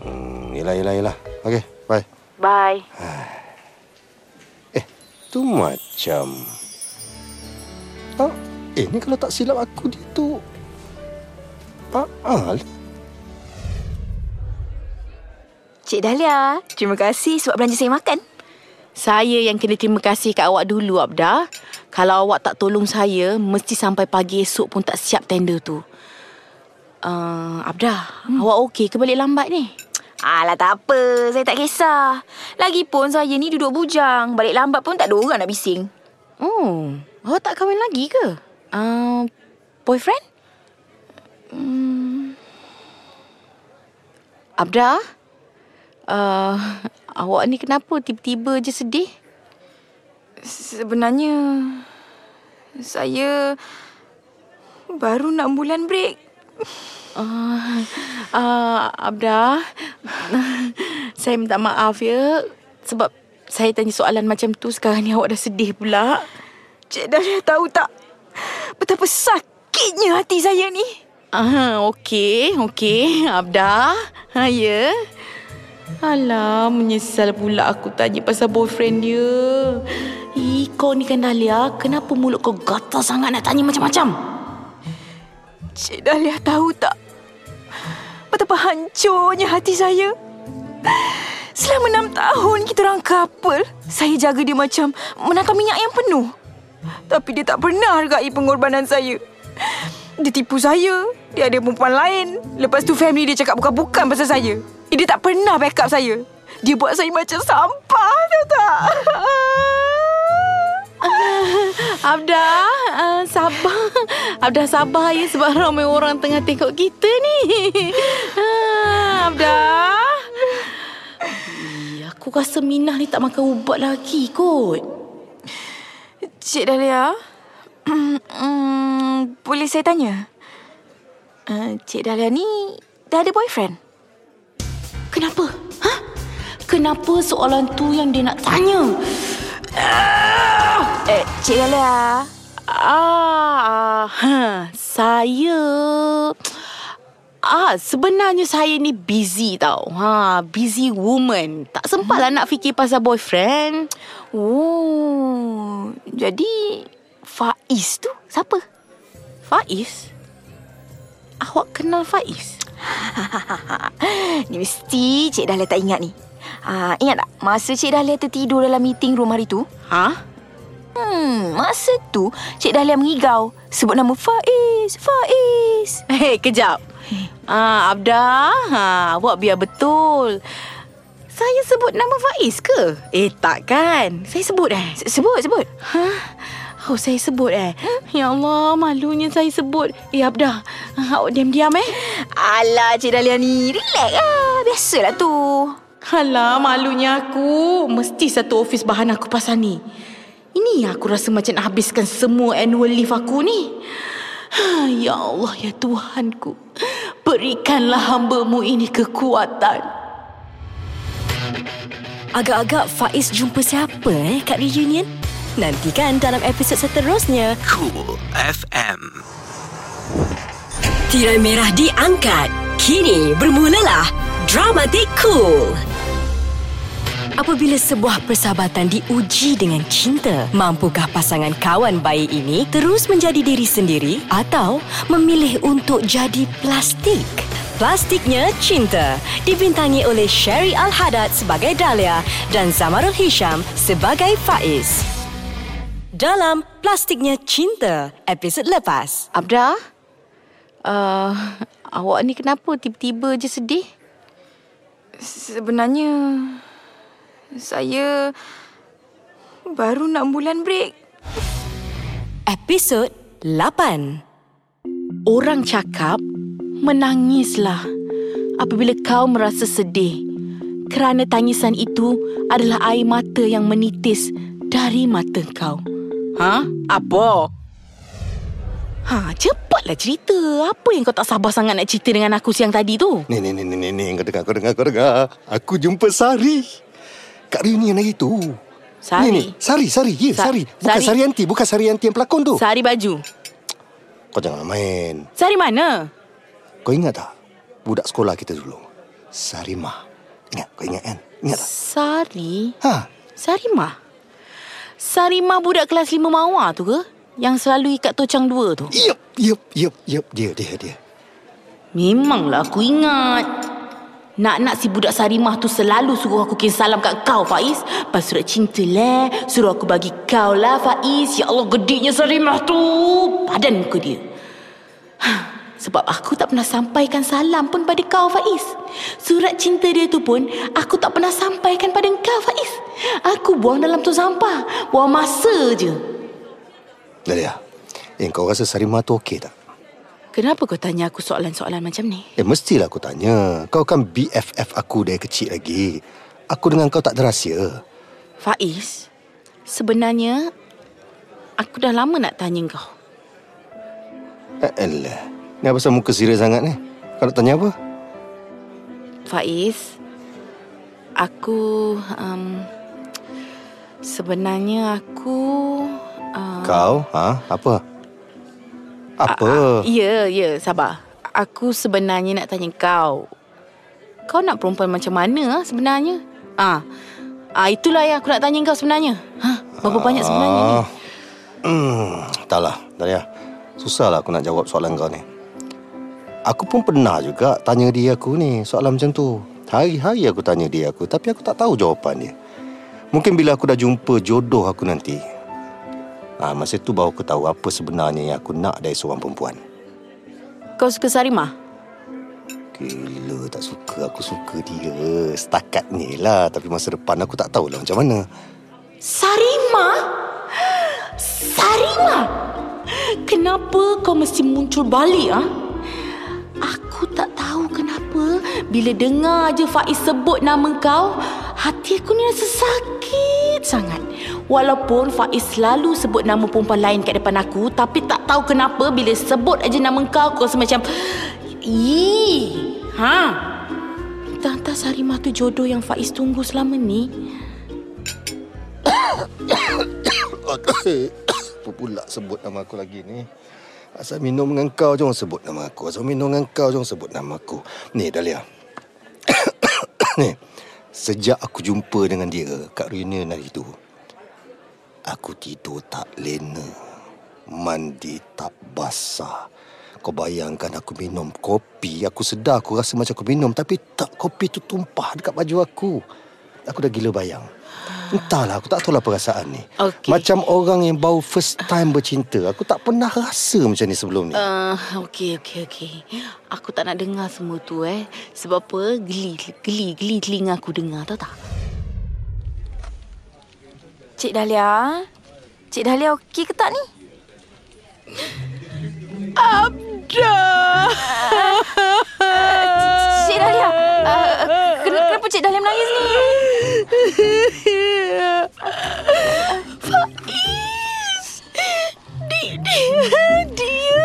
Hmm, yelah, yelah, yelah. Okay, bye. Bye. Eh, tu macam... Ah, eh, ni kalau tak silap aku dia tu... Ah, Al. Cik Dahlia, terima kasih sebab belanja saya makan. Saya yang kena terima kasih kat awak dulu, Abda. Kalau awak tak tolong saya, mesti sampai pagi esok pun tak siap tender tu. Uh, Abdah, hmm. awak okey ke balik lambat ni? Alah tak apa, saya tak kisah. Lagipun saya ni duduk bujang. Balik lambat pun tak ada orang nak bising. Oh, awak tak kahwin lagi ke? Uh, boyfriend? Hmm. Abdah? Uh, awak ni kenapa tiba-tiba je sedih? Sebenarnya saya baru nak bulan break. Uh, uh, Abdah, saya minta maaf ya sebab saya tanya soalan macam tu sekarang ni awak dah sedih pula. Cik Dahlia tahu tak betapa sakitnya hati saya ni? Ah, okey, okey, Abdah. Ha, ya. Alah, menyesal pula aku tanya pasal boyfriend dia. Ih, kau ni kan Dahlia, kenapa mulut kau gatal sangat nak tanya macam-macam? Cik Dahlia tahu tak? Betapa hancurnya hati saya. Selama enam tahun kita orang couple, saya jaga dia macam menata minyak yang penuh. Tapi dia tak pernah hargai pengorbanan saya. Dia tipu saya. Dia ada perempuan lain. Lepas tu family dia cakap bukan-bukan pasal saya. Dia tak pernah backup saya. Dia buat saya macam sampah, tahu tak? Abdah, uh, sabar. Abdah sabar ya sebab ramai orang tengah tengok kita ni. Uh, Abdah. Eh, aku rasa Minah ni tak makan ubat lagi kot. Cik Dahlia, hmm, boleh saya tanya? Uh, Cik Dahlia ni dah ada boyfriend? Kenapa? Ha? Kenapa soalan tu yang dia nak tanya? Eh, Cik Dahlia. Ah, ha, saya Ah, sebenarnya saya ni busy tau. Ha, busy woman. Tak sempat lah nak fikir pasal boyfriend. Oh, jadi Faiz tu siapa? Faiz? Awak kenal Faiz? ni mesti Cik Dahlia tak ingat ni. Ah, ingat tak masa Cik Dahlia tertidur dalam meeting room hari tu? Ha? Hmm, masa tu Cik Dahlia mengigau sebut nama Faiz, Faiz. Hei, kejap. Ah, Abdah, ha, awak biar betul. Saya sebut nama Faiz ke? Eh, tak kan? Saya sebut eh? Sebut, sebut. Ha? Oh, saya sebut eh? Ya Allah, malunya saya sebut. Eh, Abdah, awak diam-diam eh? Alah, Cik Dahlia ni. Relax lah. Biasalah tu. Alah, malunya aku. Mesti satu office bahan aku pasal ni. Ini aku rasa macam nak habiskan semua annual leave aku ni. Ya Allah, ya Tuhanku. Berikanlah hambamu ini kekuatan. Agak-agak Faiz jumpa siapa eh kat reunion? Nantikan dalam episod seterusnya. Cool FM. Tirai merah diangkat. Kini bermulalah Dramatik Cool. Apabila sebuah persahabatan diuji dengan cinta, mampukah pasangan kawan baik ini terus menjadi diri sendiri atau memilih untuk jadi plastik? Plastiknya Cinta dibintangi oleh Sherry Al-Haddad sebagai Dahlia dan Zamarul Hisham sebagai Faiz. Dalam Plastiknya Cinta, episod lepas. Abdah, uh, awak ni kenapa tiba-tiba je sedih? Sebenarnya saya baru nak bulan break. Episod 8. Orang cakap, menangislah apabila kau merasa sedih. Kerana tangisan itu adalah air mata yang menitis dari mata kau. Ha? Apa? Ha, cepatlah cerita. Apa yang kau tak sabar sangat nak cerita dengan aku siang tadi tu? Ni, ni, ni, ni, ni. Kau dengar, kau dengar, kau dengar. Aku jumpa Sari. Kat reunion hari tu. Sari? Ni, ni. Sari, Sari. Ya, Sa- Sari. Bukan Sari. Sari Yanti. Bukan Sari Yanti yang pelakon tu. Sari baju. Kau jangan main. Sari mana? Kau ingat tak? Budak sekolah kita dulu. Sarimah. Ingat? Kau ingat kan? Ingat tak? Sari? Ha? Sarimah? Sarimah budak kelas lima mawar tu ke? Yang selalu ikat tocang dua tu? Yup, yup, yup, yup. Dia, dia, dia. Memanglah aku ingat. Nak-nak si budak Sarimah tu selalu suruh aku kirim salam kat kau, Faiz. Pas surat cinta lah. Suruh aku bagi kau lah, Faiz. Ya Allah, gediknya Sarimah tu. Padan muka dia. Sebab aku tak pernah sampaikan salam pun pada kau, Faiz. Surat cinta dia tu pun aku tak pernah sampaikan pada kau, Faiz. Aku buang dalam tu sampah. Buang masa je. Dahlia, eh, kau rasa Sarimah tu okey tak? Kenapa kau tanya aku soalan-soalan macam ni? Eh, mestilah aku tanya. Kau kan BFF aku dari kecil lagi. Aku dengan kau tak ada rahsia. Faiz, sebenarnya aku dah lama nak tanya kau. Eh, elah. Ni apa muka serius sangat ni? Kau nak tanya apa? Faiz, aku um, sebenarnya aku uh, Kau? Ha? Apa? Apa? Ya, ya, sabar. Aku sebenarnya nak tanya kau. Kau nak perempuan macam mana ah, sebenarnya? Ah. Ah itulah yang aku nak tanya kau sebenarnya. Ha, berapa banyak sebenarnya ni? Hmm, taklah, Dahlia. Susahlah aku nak jawab soalan kau ni. Aku pun pernah juga tanya dia aku ni soalan macam tu. Hari-hari aku tanya dia aku tapi aku tak tahu jawapan dia. Mungkin bila aku dah jumpa jodoh aku nanti. Ah, masa tu baru aku tahu apa sebenarnya yang aku nak dari seorang perempuan. Kau suka Sarimah? Gila tak suka Aku suka dia Setakat ni lah Tapi masa depan aku tak tahulah macam mana Sarimah? Sarimah? Kenapa kau mesti muncul balik ah? Aku tak tahu kenapa bila dengar je Faiz sebut nama kau, hati aku ni rasa sakit sangat. Walaupun Faiz selalu sebut nama perempuan lain kat depan aku, tapi tak tahu kenapa bila sebut aja nama kau, aku rasa macam Ih, ha? Entah-entah Sarimah tu jodoh yang Faiz tunggu selama ni. Apa pula sebut nama aku lagi ni Asal minum dengan kau Jangan sebut nama aku Asal minum dengan kau Jangan sebut nama aku Ni Dahlia Ni Sejak aku jumpa dengan dia Kat reunion hari tu Aku tidur tak lena Mandi tak basah Kau bayangkan aku minum kopi Aku sedar aku rasa macam aku minum Tapi tak kopi tu tumpah dekat baju aku Aku dah gila bayang Entahlah aku tak tahulah perasaan ni Okey. Macam orang yang baru first time bercinta Aku tak pernah rasa macam ni sebelum ni Uh, okey, okey, okey. Aku tak nak dengar semua tu eh. Sebab apa? Geli, geli, geli telinga aku dengar, tahu tak? Cik Dahlia. Cik Dahlia okey ke tak ni? Abda! Cik Dahlia. Uh, kenapa, Cik Dahlia menangis ni? Dia.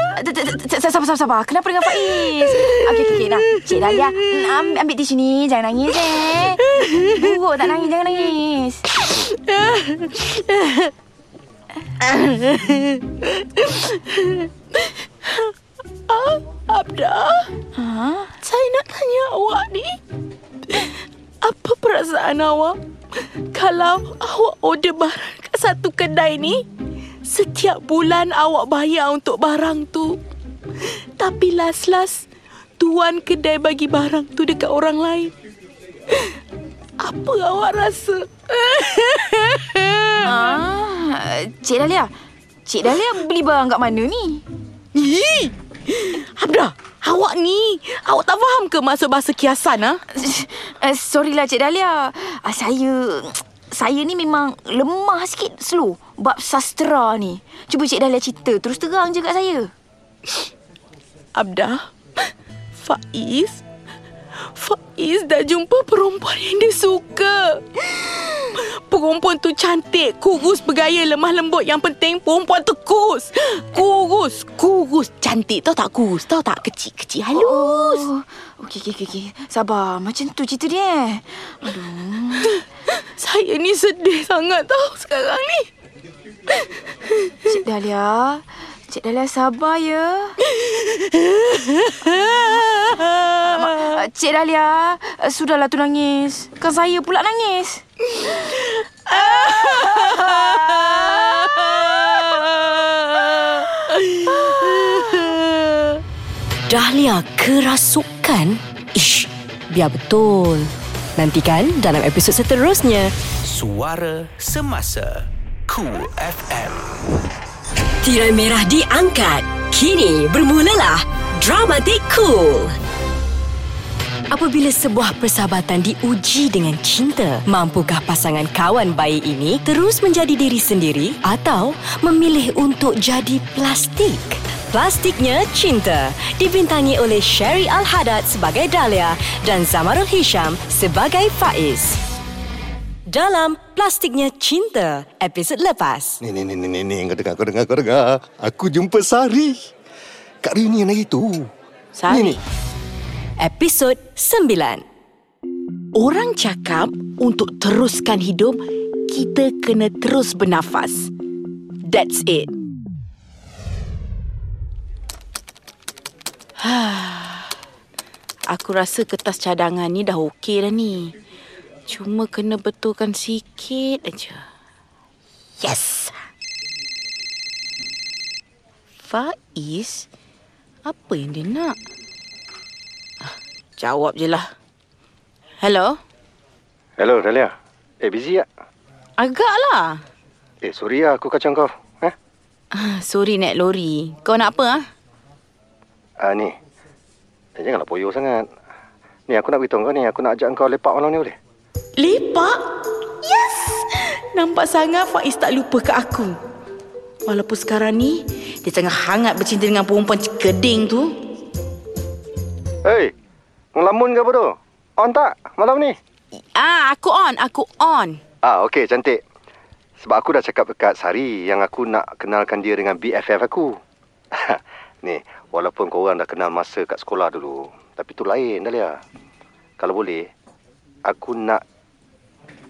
Sabar, sabar, sabar. Kenapa dengan Faiz? Okey, okey, okey. Nah, Cik Dahlia, mm, ambil, ambil tisu ni. Jangan nangis, eh. Buruk tak nangis, jangan nangis. Abda, Ha? saya nak tanya awak ni. Apa perasaan awak kalau awak order barang kat satu kedai ni, setiap bulan awak bayar untuk barang tu. Tapi last-last, tuan kedai bagi barang tu dekat orang lain. Apa awak rasa? Ah, Cik Dahlia. Cik Dahlia beli barang kat mana ni? Ih! Abda, awak ni, awak tak faham ke maksud bahasa kiasan, ha? Uh, sorry lah Cik Dahlia. Uh, saya saya ni memang lemah sikit slow bab sastra ni. Cuba Cik Dahlia cerita terus terang je kat saya. Abda, Faiz, Faiz dah jumpa perempuan yang dia suka. Perempuan tu cantik, kurus, bergaya, lemah lembut. Yang penting perempuan tu kurus. Kurus, kurus. Cantik, tahu tak kurus? Tahu tak kecil-kecil halus. Oh, okey okey okey. Sabar, macam tu cerita dia. eh. Aduh. Saya ni sedih sangat tahu sekarang ni. Cik Dahlia, Cik Dahlia sabar ya. Uh, Cik Dahlia, uh, sudahlah tu nangis. Kan saya pula nangis. Dahlia kerasukan? Ish, Biar betul. Nantikan dalam episod seterusnya. Suara Semasa Cool FM Tirai merah diangkat. Kini bermulalah Dramatik Cool. Apabila sebuah persahabatan diuji dengan cinta, mampukah pasangan kawan bayi ini terus menjadi diri sendiri atau memilih untuk jadi plastik? Plastiknya Cinta dibintangi oleh Sherry Al-Haddad sebagai Dahlia dan Zamarul Hisham sebagai Faiz. Dalam Plastiknya Cinta, episod lepas. Ni, ni, ni, ni, ni, ni. Kau dengar, kau dengar, kau dengar. Aku jumpa Sari. Kat reunion hari tu. Sari? Ni, ni. Episod 9. Orang cakap untuk teruskan hidup, kita kena terus bernafas. That's it. Aku rasa kertas cadangan ni dah okey dah ni. Cuma kena betulkan sikit aja. Yes. Faiz, apa yang dia nak? Ah, Jawab je lah. Hello? Hello, Dahlia. Eh, busy tak? Agak lah. Eh, sorry lah aku kacang kau. Eh? Ah, Sorry naik lori. Kau nak apa ah? Ah, ni. Eh, janganlah poyo sangat. Ni, aku nak beritahu kau ni. Aku nak ajak kau lepak malam ni boleh? Lepak? Yes! Nampak sangat Faiz tak lupa ke aku. Walaupun sekarang ni, dia tengah hangat bercinta dengan perempuan keding tu. Hei, ngelamun ke apa tu? On tak malam ni? Ah, aku on, aku on. Ah, okey, cantik. Sebab aku dah cakap dekat Sari yang aku nak kenalkan dia dengan BFF aku. ni, walaupun korang dah kenal masa kat sekolah dulu. Tapi tu lain, Dahlia. Kalau boleh, aku nak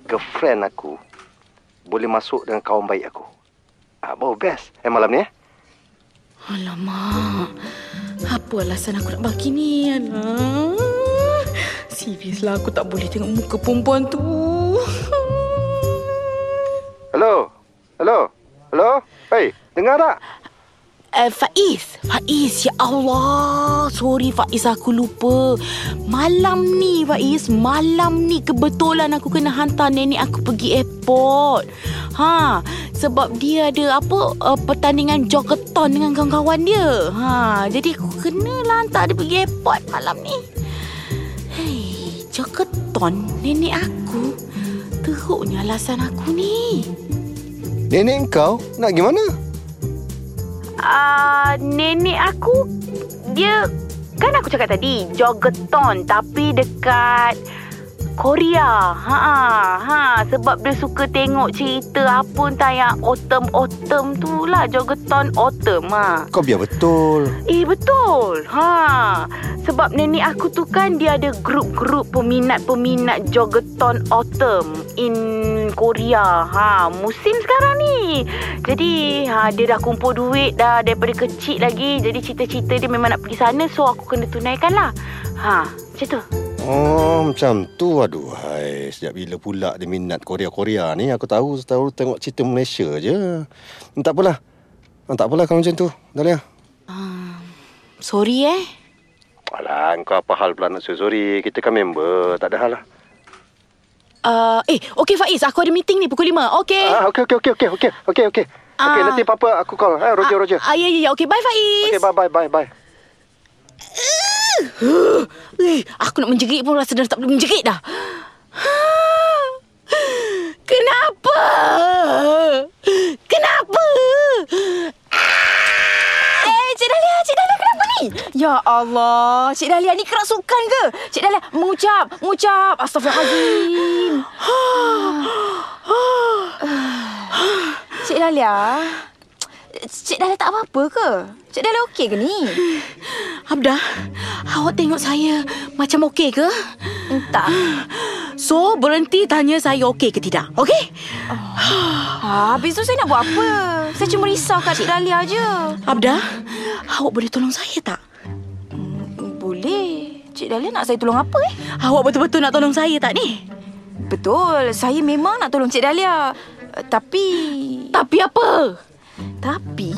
girlfriend aku boleh masuk dengan kawan baik aku. Ah, baru best. Eh, malam ni eh? Alamak. Apa alasan aku nak bagi ni, Alah. Serius lah aku tak boleh tengok muka perempuan tu. Hello? Hello? Hello? Hei, dengar tak? Eh, Faiz. Faiz, ya Allah. Sorry Faiz, aku lupa. Malam ni Faiz, malam ni kebetulan aku kena hantar nenek aku pergi airport. Ha, sebab dia ada apa uh, pertandingan jogeton dengan kawan-kawan dia. Ha, jadi aku kenalah hantar dia pergi airport malam ni. Hei, jogeton nenek aku. Teruknya alasan aku ni. Nenek kau nak gimana? Uh, nenek aku dia kan aku cakap tadi jogeton tapi dekat Korea. Ha ha sebab dia suka tengok cerita apa entah yang autumn autumn tu lah jogeton autumn ha. Kau biar betul. Eh betul. Ha. Sebab nenek aku tu kan dia ada grup-grup peminat-peminat jogeton autumn in Korea. Ha, musim sekarang ni. Jadi ha dia dah kumpul duit dah daripada kecil lagi. Jadi cita-cita dia memang nak pergi sana so aku kena tunaikan lah. Ha, macam tu. Oh, macam tu. Aduh, hai. Sejak bila pula dia minat Korea-Korea ni? Aku tahu, tahu tengok cerita Malaysia je. Tak apalah. Ah, Tak apalah kalau macam tu. Dahlia. Sorry eh. Alah, kau apa hal pula nak sorry? Kita kan member. Tak ada hal lah. Uh, eh, okey Faiz, aku ada meeting ni pukul 5. Okey. Ah, okey, okey, okey, okey, okey, okey, okey. Okey, Ah. nanti apa-apa aku call. Eh, Roger, Roger. Ah, ya, ya, ya. Okey, bye Faiz. Okey, bye, bye, bye, bye. Eh, aku nak menjerit pun rasa dah tak boleh menjerit dah. Kenapa? Kenapa? Eh, Cik Dahlia, Cik Dahlia kenapa ni? Ya Allah, Cik Dahlia ni kerasukan ke? Cik Dahlia, mengucap, mengucap. Astaghfirullahaladzim. Cik Dahlia, Cik Dahlia tak apa-apa ke? Cik Dahlia okey ke ni? Abdah, awak tengok saya macam okey ke? Entah. So, berhenti tanya saya okey ke tidak. Okey? Ha, habis tu saya nak buat apa? Saya cuma risaukan Cik Dahlia je. Abdah, awak boleh tolong saya tak? Boleh. Cik Dahlia nak saya tolong apa eh? Awak betul-betul nak tolong saya tak ni? Betul, saya memang nak tolong Cik Dahlia. Uh, tapi... Tapi apa? Tapi...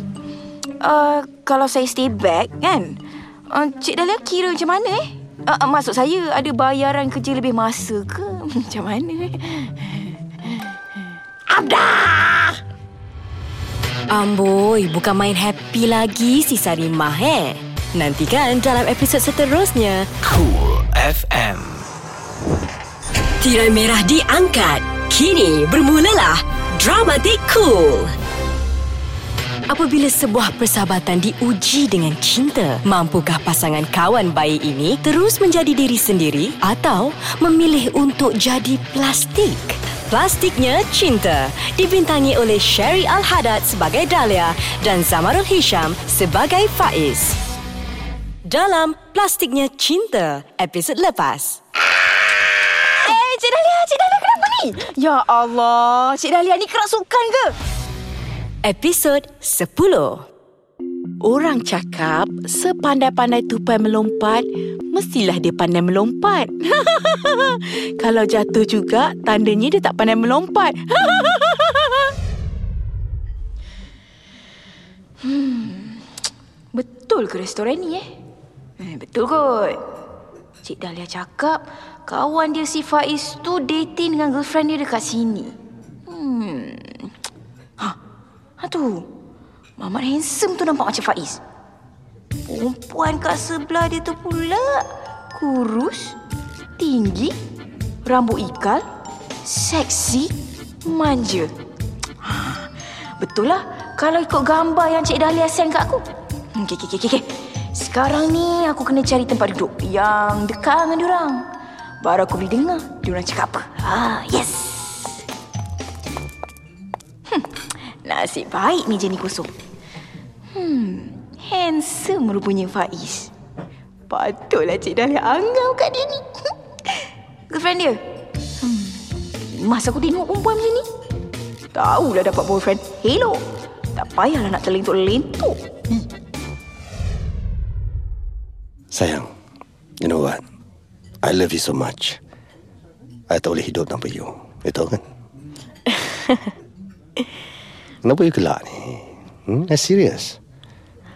Uh, kalau saya stay back kan? Uh, Cik Dahlia kira macam mana eh? Uh, uh, maksud saya ada bayaran kerja lebih masa ke? Macam mana? eh? Amboi, bukan main happy lagi si Sarimah eh. Nantikan dalam episod seterusnya. Cool FM. Tirai merah diangkat. Kini bermulalah Dramatik Cool. Apabila sebuah persahabatan diuji dengan cinta, mampukah pasangan kawan baik ini terus menjadi diri sendiri atau memilih untuk jadi plastik? Plastiknya Cinta dibintangi oleh Sherry Al-Haddad sebagai Dahlia dan Zamarul Hisham sebagai Faiz. Dalam Plastiknya Cinta, episod lepas. Eh, Cik Dahlia, Cik Dahlia kenapa ni? Ya Allah, Cik Dahlia ni kerasukan ke? Episod 10. Orang cakap sepandai-pandai tupai melompat, mestilah dia pandai melompat. Kalau jatuh juga, tandanya dia tak pandai melompat. Betul ke restoran ni eh? eh betul kot. Cik Dahlia cakap kawan dia si Faiz tu dating dengan girlfriend dia dekat sini. Hmm. Ha, ha tu. Mamat handsome tu nampak macam Faiz. Perempuan kat sebelah dia tu pula kurus, tinggi, rambut ikal, seksi, manja. Betul lah kalau ikut gambar yang Cik Dahlia send kat aku. Hmm, Okey, okey, okey, okey. Sekarang ni aku kena cari tempat duduk yang dekat dengan diorang. Baru aku boleh dengar diorang cakap apa. Ah, yes. Nasib baik meja ni kosong. Hmm, handsome rupanya Faiz. Patutlah Cik Dahlia angau kat dia ni. Girlfriend dia. Hmm, masa aku tengok perempuan macam ni. Tahulah dapat boyfriend. Hello. Tak payahlah nak terlentuk-lentuk. Sayang, you know what? I love you so much. I tak boleh hidup tanpa you. You tahu kan? Kenapa you gelak ni? Hmm? I'm serious.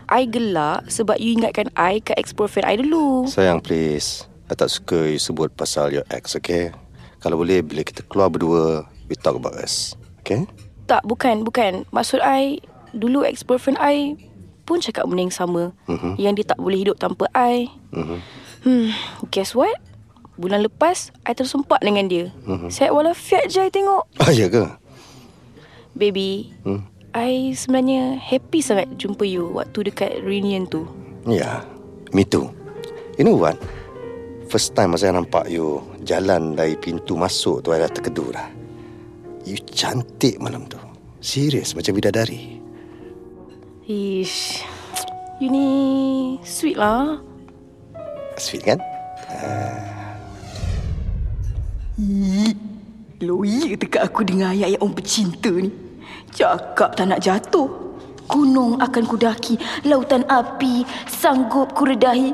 I gelak sebab you ingatkan I ke ex-boyfriend I dulu. Sayang, please. I tak suka you sebut pasal your ex, okay? Kalau boleh, bila kita keluar berdua, we talk about us. Okay? Tak, bukan, bukan. Maksud I, dulu ex-boyfriend I pun cakap benda yang sama. Mhm. Yang dia tak boleh hidup tanpa I. Mm-hmm. Hmm, guess what? Bulan lepas, I tersempat dengan dia. Mhm. Saya walafiat je I tengok. Ah, ya ke? Baby, Hmm. I sebenarnya happy sangat jumpa you waktu dekat reunion tu. Ya, me too. You know what? First time masa I nampak you jalan dari pintu masuk tu, I dah terkedur dah. You cantik malam tu. Serius, macam bidadari. Ish, you ni sweet lah. Sweet kan? Loya dekat aku dengar ayat-ayat orang bercinta ni. Cakap tak nak jatuh. Gunung akan kudaki, lautan api sanggup kuredahi.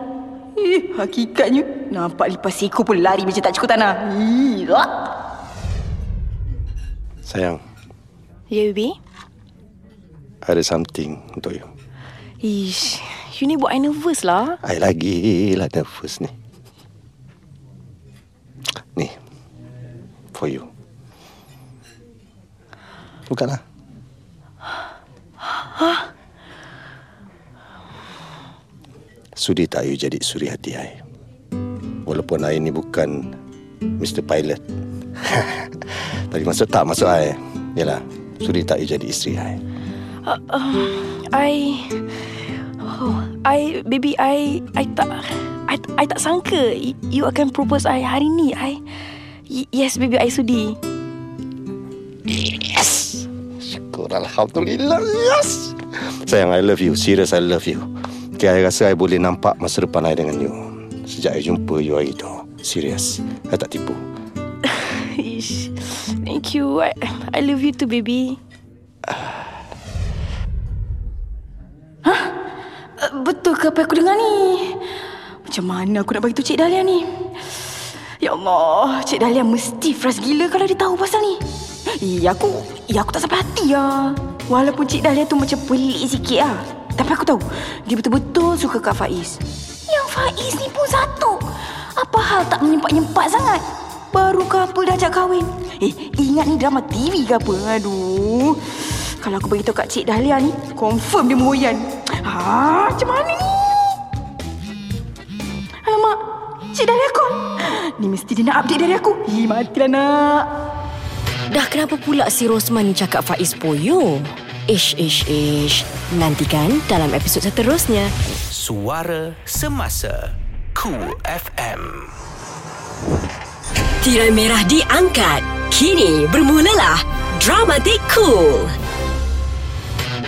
Eh, hakikatnya nampak lipas ekor pun lari macam tak cukup tanah. Ih, lah. Sayang, Ya, baby? ada something untuk you. Ish, you ni buat I nervous lah. I lagi lah nervous ni. Ni, for you. Bukanlah. Sudi tak you jadi suri hati I. Walaupun I ni bukan Mr. Pilot. Tapi maksud tak maksud I. Yalah, sudi tak you jadi isteri I. I Oh, I baby I I tak I, I tak sangka you akan propose I hari ni. I y- yes baby I sudi. Yes. Syukur Alhamdulillah. Yes. Sayang, I love you. Serious, I love you. Okay, I rasa I boleh nampak masa depan I dengan you. Sejak I jumpa you hari tu. Serius. I tak tipu. Ish. Thank you. I, I love you too baby. Uh, betul ke apa aku dengar ni? Macam mana aku nak bagi tu Cik Dahlia ni? Ya Allah, Cik Dahlia mesti frust gila kalau dia tahu pasal ni. Ya aku, ya aku tak sampai hati lah. Walaupun Cik Dahlia tu macam pelik sikit lah. Tapi aku tahu, dia betul-betul suka Kak Faiz. Yang Faiz ni pun satu. Apa hal tak menyempat-nyempat sangat? Baru couple dah ajak kahwin. Eh, ingat ni drama TV ke apa? Aduh. Kalau aku beritahu Kak Cik Dahlia ni, confirm dia meroyan. Ha, macam mana ni? Alamak, Cik Dahlia call. Ni mesti dia nak update dari aku. Ih, matilah nak. Dah kenapa pula si Rosman cakap Faiz poyo? Ish, ish, ish. Nantikan dalam episod seterusnya. Suara Semasa Cool FM Tirai merah diangkat. Kini bermulalah Dramatik Cool.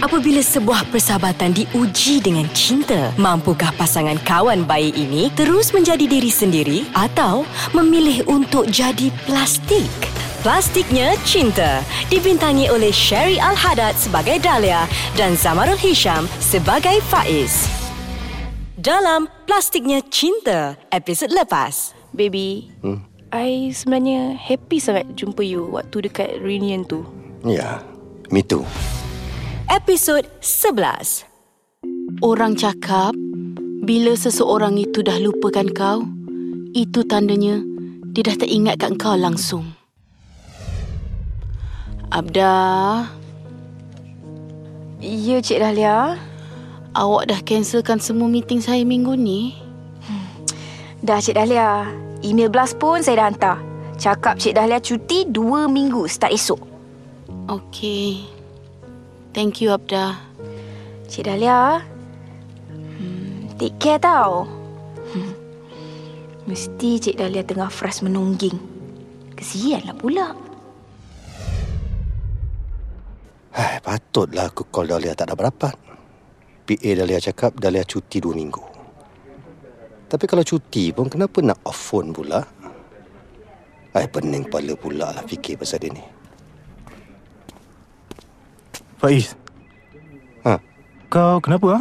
Apabila sebuah persahabatan diuji dengan cinta, mampukah pasangan kawan baik ini terus menjadi diri sendiri atau memilih untuk jadi plastik? Plastiknya Cinta dibintangi oleh Sherry Al-Haddad sebagai Dahlia dan Zamarul Hisham sebagai Faiz. Dalam Plastiknya Cinta, episod lepas. Baby, hmm? I sebenarnya happy sangat jumpa you waktu dekat reunion tu. Ya, me too. Episod 11. Orang cakap bila seseorang itu dah lupakan kau, itu tandanya dia dah tak ingatkan kau langsung. Abda, Ya, Cik Dahlia. awak dah cancelkan semua meeting saya minggu ni? Dah, Cik Dahlia. Email blast pun saya dah hantar. Cakap Cik Dahlia cuti dua minggu start esok. Okey. Thank you, Abda. Cik Dahlia, hmm, take care tau. Hmm. Mesti Cik Dahlia tengah fras menungging. Kesianlah pula. Hai, patutlah aku call Dahlia tak dapat rapat. PA Dahlia cakap Dahlia cuti dua minggu. Tapi kalau cuti pun kenapa nak off phone pula? Hai, pening kepala pula lah fikir pasal dia ni. Faiz. Ha? Kau kenapa? Ha?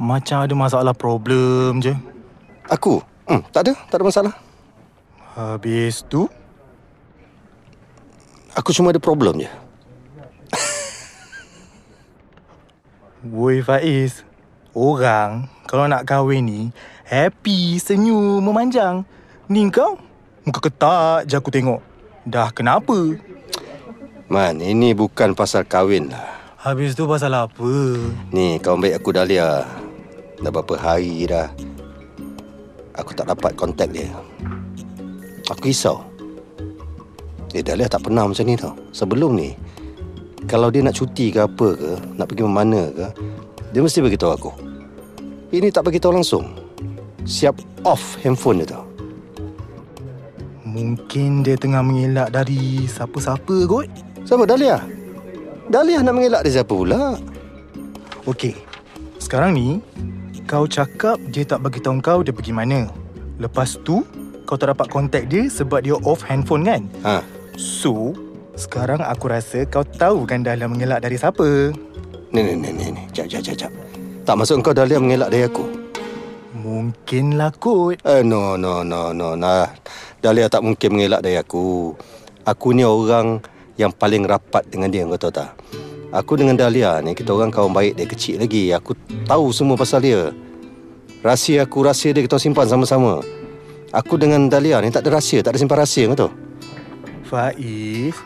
Macam ada masalah problem je. Aku? Hmm, tak ada. Tak ada masalah. Habis tu, Aku cuma ada problem je. Woi Faiz. Orang kalau nak kahwin ni, happy, senyum, memanjang. Ni kau, muka ketak je aku tengok. Dah kenapa? Man, ini bukan pasal kahwin lah. Habis tu pasal apa? Ni, kawan baik aku Dahlia. Dah berapa hari dah. Aku tak dapat kontak dia. Aku risau. Eh, Dahlia tak pernah macam ni tau. Sebelum ni, kalau dia nak cuti ke apa ke, nak pergi mana ke, dia mesti beritahu aku. Ini tak beritahu langsung. Siap off handphone dia tau. Mungkin dia tengah mengelak dari siapa-siapa kot. Siapa Dahlia? Dahlia nak mengelak dia siapa pula? Okey. Sekarang ni kau cakap dia tak bagi tahu kau dia pergi mana. Lepas tu kau tak dapat kontak dia sebab dia off handphone kan? Ha, So, sekarang aku rasa kau tahu kan Dahlia mengelak dari siapa. ni ni ni ni. Jap jap jap jap. Tak masuk kau Dahlia mengelak dari aku. Mungkinlah kot. Eh, no, no, no, no. Nah, Dahlia tak mungkin mengelak dari aku. Aku ni orang yang paling rapat dengan dia, kau tahu tak? Aku dengan Dahlia ni, kita orang kawan baik dia kecil lagi. Aku tahu semua pasal dia. Rahsia aku, rahsia dia kita simpan sama-sama. Aku dengan Dahlia ni tak ada rahsia, tak ada simpan rahsia, kau tahu? Faiz,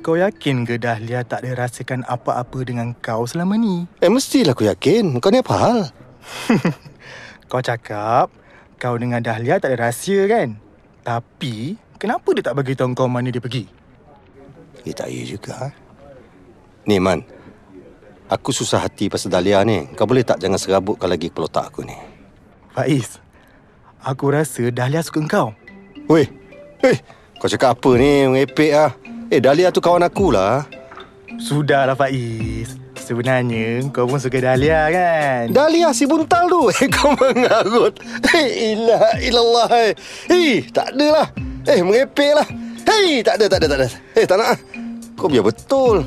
kau yakin ke Dahlia tak ada rasakan apa-apa dengan kau selama ni? Eh, mestilah aku yakin. Kau ni apa hal? Kau cakap kau dengan Dahlia tak ada rahsia kan? Tapi, kenapa dia tak bagi tahu kau mana dia pergi? Eh, tak ya juga. Ni, Man. Aku susah hati pasal Dahlia ni. Kau boleh tak jangan serabut kau lagi kepala otak aku ni? Faiz, aku rasa Dahlia suka kau. Weh, weh, kau cakap apa ni? Mengepek lah. Eh, Dahlia tu kawan aku lah. Sudahlah Faiz. Sebenarnya kau pun suka Dahlia kan? Dahlia si buntal tu. Eh, kau mengarut. Eh, ilah, ilallah. Eh, hey, tak adalah. Eh, mengepek lah. Hei, tak ada, tak ada, tak ada. Eh, tak nak. ah. Kau biar betul.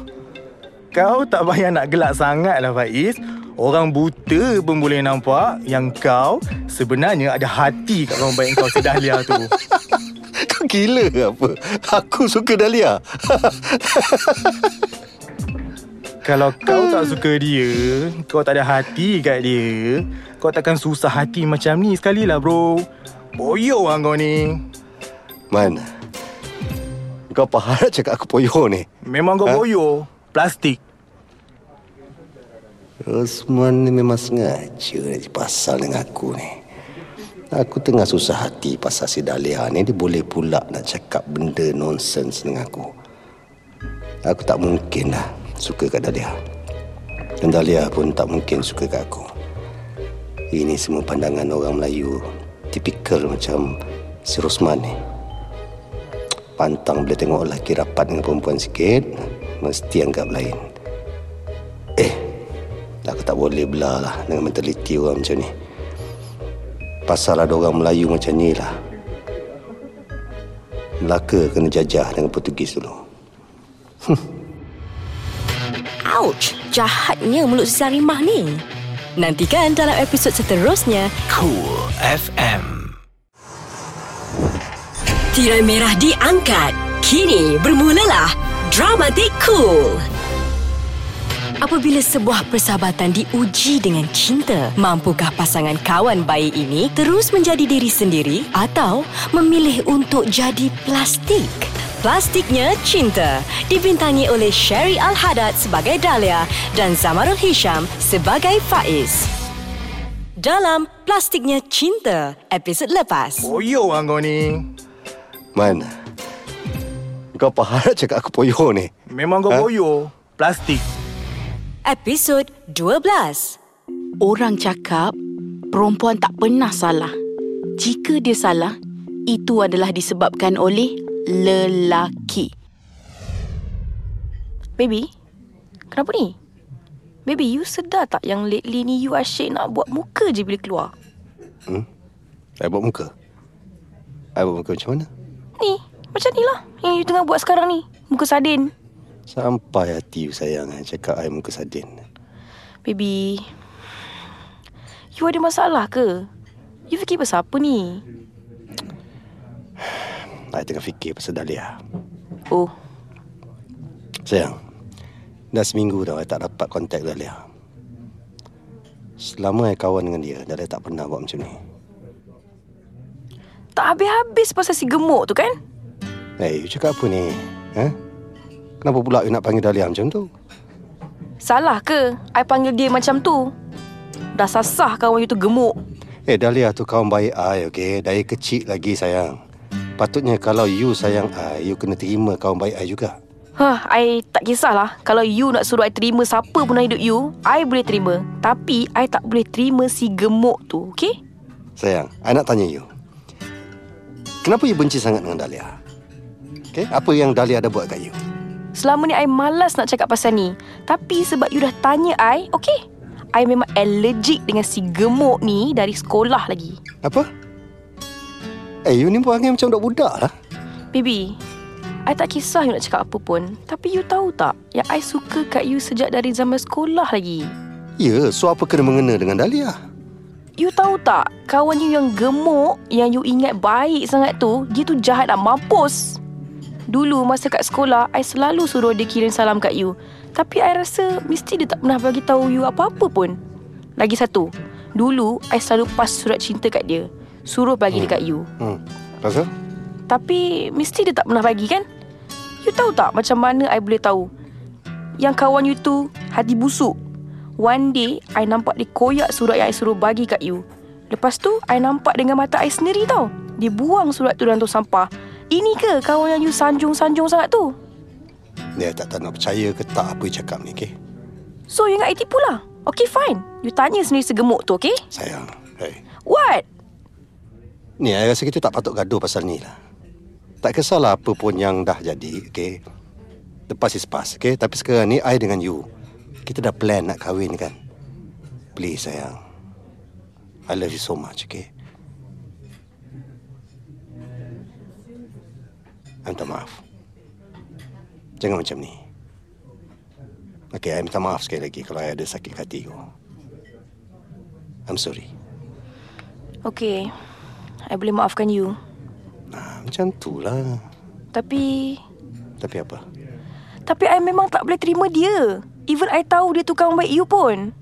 Kau tak payah nak gelak sangat lah Faiz. Orang buta pun boleh nampak yang kau sebenarnya ada hati kat kawan baik kau si Dahlia tu. Gila apa? Aku suka Dahlia. Kalau kau tak suka dia, kau tak ada hati kat dia, kau takkan susah hati macam ni sekali lah bro. Boyo lah kau ni. Mana? Kau apa harap cakap aku poyo ni? Memang kau Ha? boyo. Plastik. Osman ni memang sengaja nak pasal dengan aku ni. Aku tengah susah hati pasal si Dahlia ni. Dia boleh pula nak cakap benda nonsens dengan aku. Aku tak mungkin lah suka kat Dahlia. Dan Dahlia pun tak mungkin suka kat aku. Ini semua pandangan orang Melayu. Tipikal macam si Rosman ni. Pantang boleh tengok lelaki rapat dengan perempuan sikit. Mesti anggap lain. Eh, Aku tak boleh belah lah dengan mentaliti orang macam ni. Pasal ada orang Melayu macam ni lah. Melaka kena jajah dengan Portugis dulu. Ouch! Jahatnya mulut si Sarimah ni. Nantikan dalam episod seterusnya Cool FM. Tirai merah diangkat. Kini bermulalah Dramatik Cool. Apabila sebuah persahabatan diuji dengan cinta, mampukah pasangan kawan baik ini terus menjadi diri sendiri atau memilih untuk jadi plastik? Plastiknya Cinta dibintangi oleh Sherry Al-Haddad sebagai Dahlia dan Zamarul Hisham sebagai Faiz. Dalam Plastiknya Cinta, episod lepas. Boyo lah kau ni. Mana? Kau apa harap cakap aku poyo ni? Memang kau Ha? boyo. Plastik. Episod 12. Orang cakap perempuan tak pernah salah. Jika dia salah, itu adalah disebabkan oleh lelaki. Baby, kenapa ni? Baby, you sedar tak yang lately ni you asyik nak buat muka je bila keluar? Saya buat muka. Saya buat muka macam mana? Ni, macam ni lah yang you tengah buat sekarang ni. Muka sardin. Sampai hati you sayang eh, cakap saya muka sardin. Baby, you ada masalah ke? You fikir pasal apa ni? Saya tengah fikir pasal Dahlia. Oh, Sayang, dah seminggu dah saya tak dapat kontak Dahlia. Selama saya kawan dengan dia, Dahlia tak pernah buat macam ni. tak habis-habis pasal si gemuk tu kan? Eh, you cakap apa ni? Ha? Kenapa pula you nak panggil Dahlia macam tu? Salah ke? I panggil dia macam tu. Dah sasah kawan you tu gemuk. Eh, Dahlia tu kawan baik I, okey? Dari kecil lagi, sayang. Patutnya kalau you sayang I, you kena terima kawan baik I juga. Hah, I tak kisahlah. Kalau you nak suruh I terima siapa pun dalam hidup you, I boleh terima. Tapi, I tak boleh terima si gemuk tu, okay? Sayang, I nak tanya you. Kenapa you benci sangat dengan Dahlia? Okay? Apa yang Dahlia ada buat kat you? Selama ni I malas nak cakap pasal ni. Tapi sebab you dah tanya I, okay? I memang allergic dengan si gemuk ni dari sekolah lagi. Apa? Eh, you ni perangai macam budak-budak lah. Baby, I tak kisah you nak cakap apa pun. Tapi you tahu tak yang I suka kat you sejak dari zaman sekolah lagi? Ya, so apa kena mengena dengan Dahlia? You tahu tak, kawan you yang gemuk, yang you ingat baik sangat tu, dia tu jahat nak mampus. Dulu masa kat sekolah, I selalu suruh dia kirim salam kat you. Tapi I rasa mesti dia tak pernah bagi tahu you apa-apa pun. Lagi satu, dulu I selalu pas surat cinta kat dia. Suruh bagi dekat you. Hmm. Pasal? Tapi mesti dia tak pernah bagi kan? You tahu tak macam mana I boleh tahu? Yang kawan you tu hati busuk. One day, I nampak dia koyak surat yang I suruh bagi kat you. Lepas tu, I nampak dengan mata I sendiri tau. Dia buang surat tu dalam tong sampah. Ini ke kawan yang you sanjung-sanjung sangat tu? Dia tak tahu nak percaya ke tak apa you cakap ni, okay? So, you ingat I tipu lah? Okay, fine. You tanya sendiri segemuk tu, okay? Sayang, hey. What? Ni, saya rasa kita tak patut gaduh pasal ni lah. Tak kisahlah apa pun yang dah jadi, okay? The past is past, okay? Tapi sekarang ni, I dengan you. Kita dah plan nak kahwin kan? Please, sayang. I love you so much, okay? I minta maaf. Jangan macam ni. Okay, I minta maaf sekali lagi kalau I ada sakit hati you. I'm sorry. Okay. I boleh maafkan you. Nah, macam tu lah. Tapi... Tapi apa? Tapi I memang tak boleh terima dia. Even I tahu dia tukang baik you pun.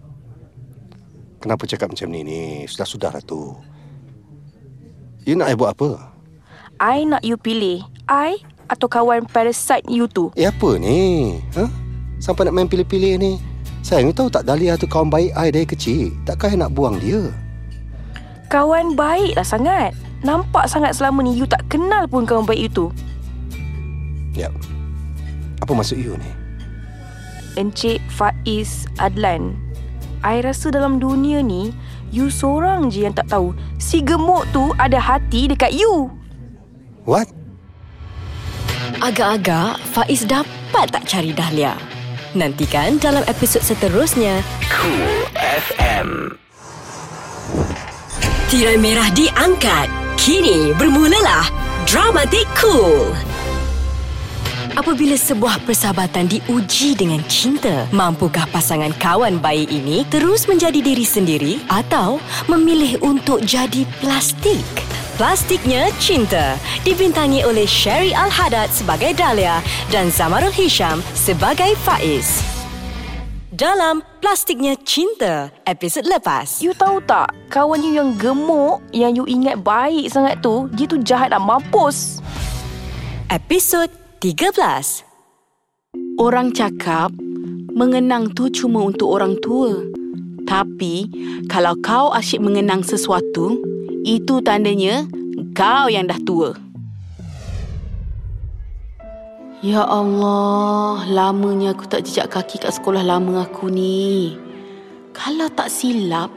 Kenapa cakap macam ni ni? Sudah-sudah lah tu. You nak I buat apa? I nak you pilih. I atau kawan parasite you tu. Eh apa ni? Ha? Sampai nak main pilih-pilih ni. Sayang, you tahu tak Dahlia tu kawan baik I dari kecil. Takkan I nak buang dia? Kawan baik lah sangat. Nampak sangat selama ni you tak kenal pun kawan baik you tu. Yap. Apa maksud you ni? Encik Faiz Adlan. I rasa dalam dunia ni, you seorang je yang tak tahu si gemuk tu ada hati dekat you. What? Agak-agak Faiz dapat tak cari Dahlia? Nantikan dalam episod seterusnya. Cool FM. Tirai merah diangkat. Kini bermulalah Dramatik Cool. Apabila sebuah persahabatan diuji dengan cinta, mampukah pasangan kawan baik ini terus menjadi diri sendiri atau memilih untuk jadi plastik? Plastiknya Cinta dibintangi oleh Sherry Al-Haddad sebagai Dahlia dan Zamarul Hisham sebagai Faiz. Dalam Plastiknya Cinta, episod lepas. You tahu tak, kawan you yang gemuk, yang you ingat baik sangat tu, dia tu jahat nak mampus. Episod 13. Orang cakap mengenang tu cuma untuk orang tua. Tapi kalau kau asyik mengenang sesuatu, itu tandanya kau yang dah tua. Ya Allah, lamanya aku tak jejak kaki kat sekolah lama aku ni. Kalau tak silap,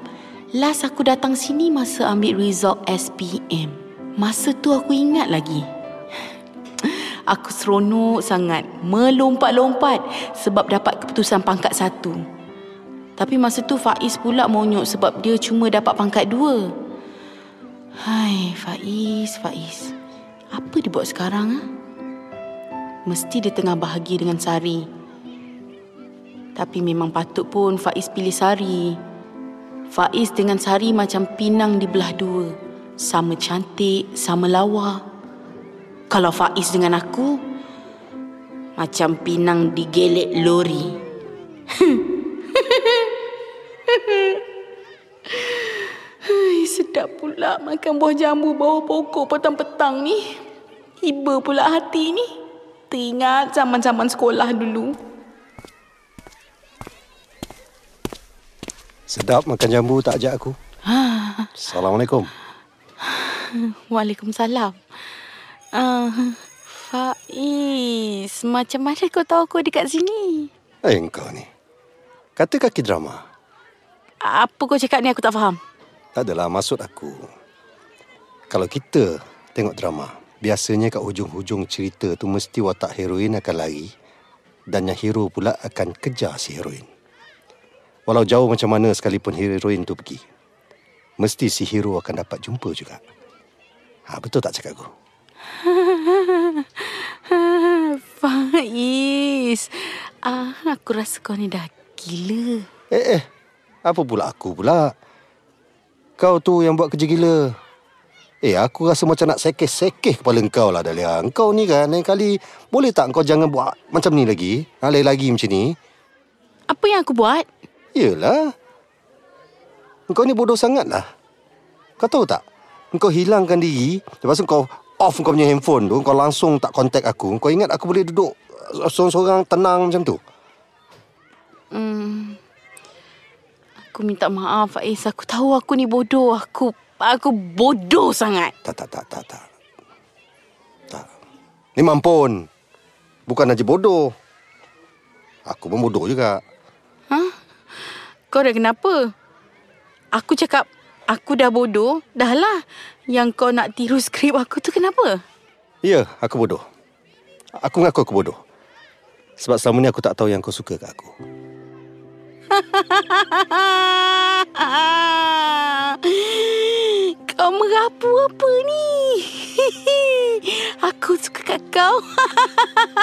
last aku datang sini masa ambil result SPM. Masa tu aku ingat lagi. Aku seronok sangat melompat-lompat sebab dapat keputusan pangkat satu. Tapi masa tu Faiz pula monyok sebab dia cuma dapat pangkat dua. Hai, Faiz, Faiz. Apa dia buat sekarang? Ha? Mesti dia tengah bahagia dengan Sari. Tapi memang patut pun Faiz pilih Sari. Faiz dengan Sari macam pinang di belah dua. Sama cantik, sama lawa. Kalau Faiz dengan aku, macam pinang digelek lori. Hai, sedap pula makan buah jambu bawah pokok petang-petang ni. Iba pula hati ni. Teringat zaman-zaman sekolah dulu. Sedap makan jambu tak ajak aku? Ha, Assalamualaikum. Waalaikumsalam. Uh, Faiz, macam mana kau tahu aku dekat sini? Eh, kau ni. Kata kaki drama. Apa kau cakap ni aku tak faham. Adalah maksud aku. Kalau kita tengok drama, biasanya kat hujung-hujung cerita tu mesti watak heroin akan lari dan yang hero pula akan kejar si heroin. Walau jauh macam mana sekalipun heroin tu pergi, mesti si hero akan dapat jumpa juga. Ha, betul tak cakap aku? Faiz, ah, aku rasa kau ni dah gila. Eh, eh. Apa pula aku pula? Kau tu yang buat kerja gila. Eh, aku rasa macam nak sekeh-sekeh kepala kau lah, Dahlia. Kau ni kan, lain kali boleh tak kau jangan buat macam ni lagi? Ha, lain lagi macam ni. Apa yang aku buat? Yelah. Kau ni bodoh sangat lah. Kau tahu tak? Kau hilangkan diri, lepas tu kau off kau punya handphone tu, kau langsung tak contact aku. Kau ingat aku boleh duduk seorang-seorang tenang macam tu? Hmm. Aku minta maaf Faiz. Aku tahu aku ni bodoh. Aku aku bodoh sangat. Tak, tak, tak, tak, tak. Tak. Ni mampun. Bukan aja bodoh. Aku pun bodoh juga. Ha? Kau dah kenapa? Aku cakap aku dah bodoh. Dah lah. Yang kau nak tiru skrip aku tu kenapa? Ya, aku bodoh. Aku ngaku aku bodoh. Sebab selama ni aku tak tahu yang kau suka kat aku. kau merapu apa ni? Aku suka kat kau.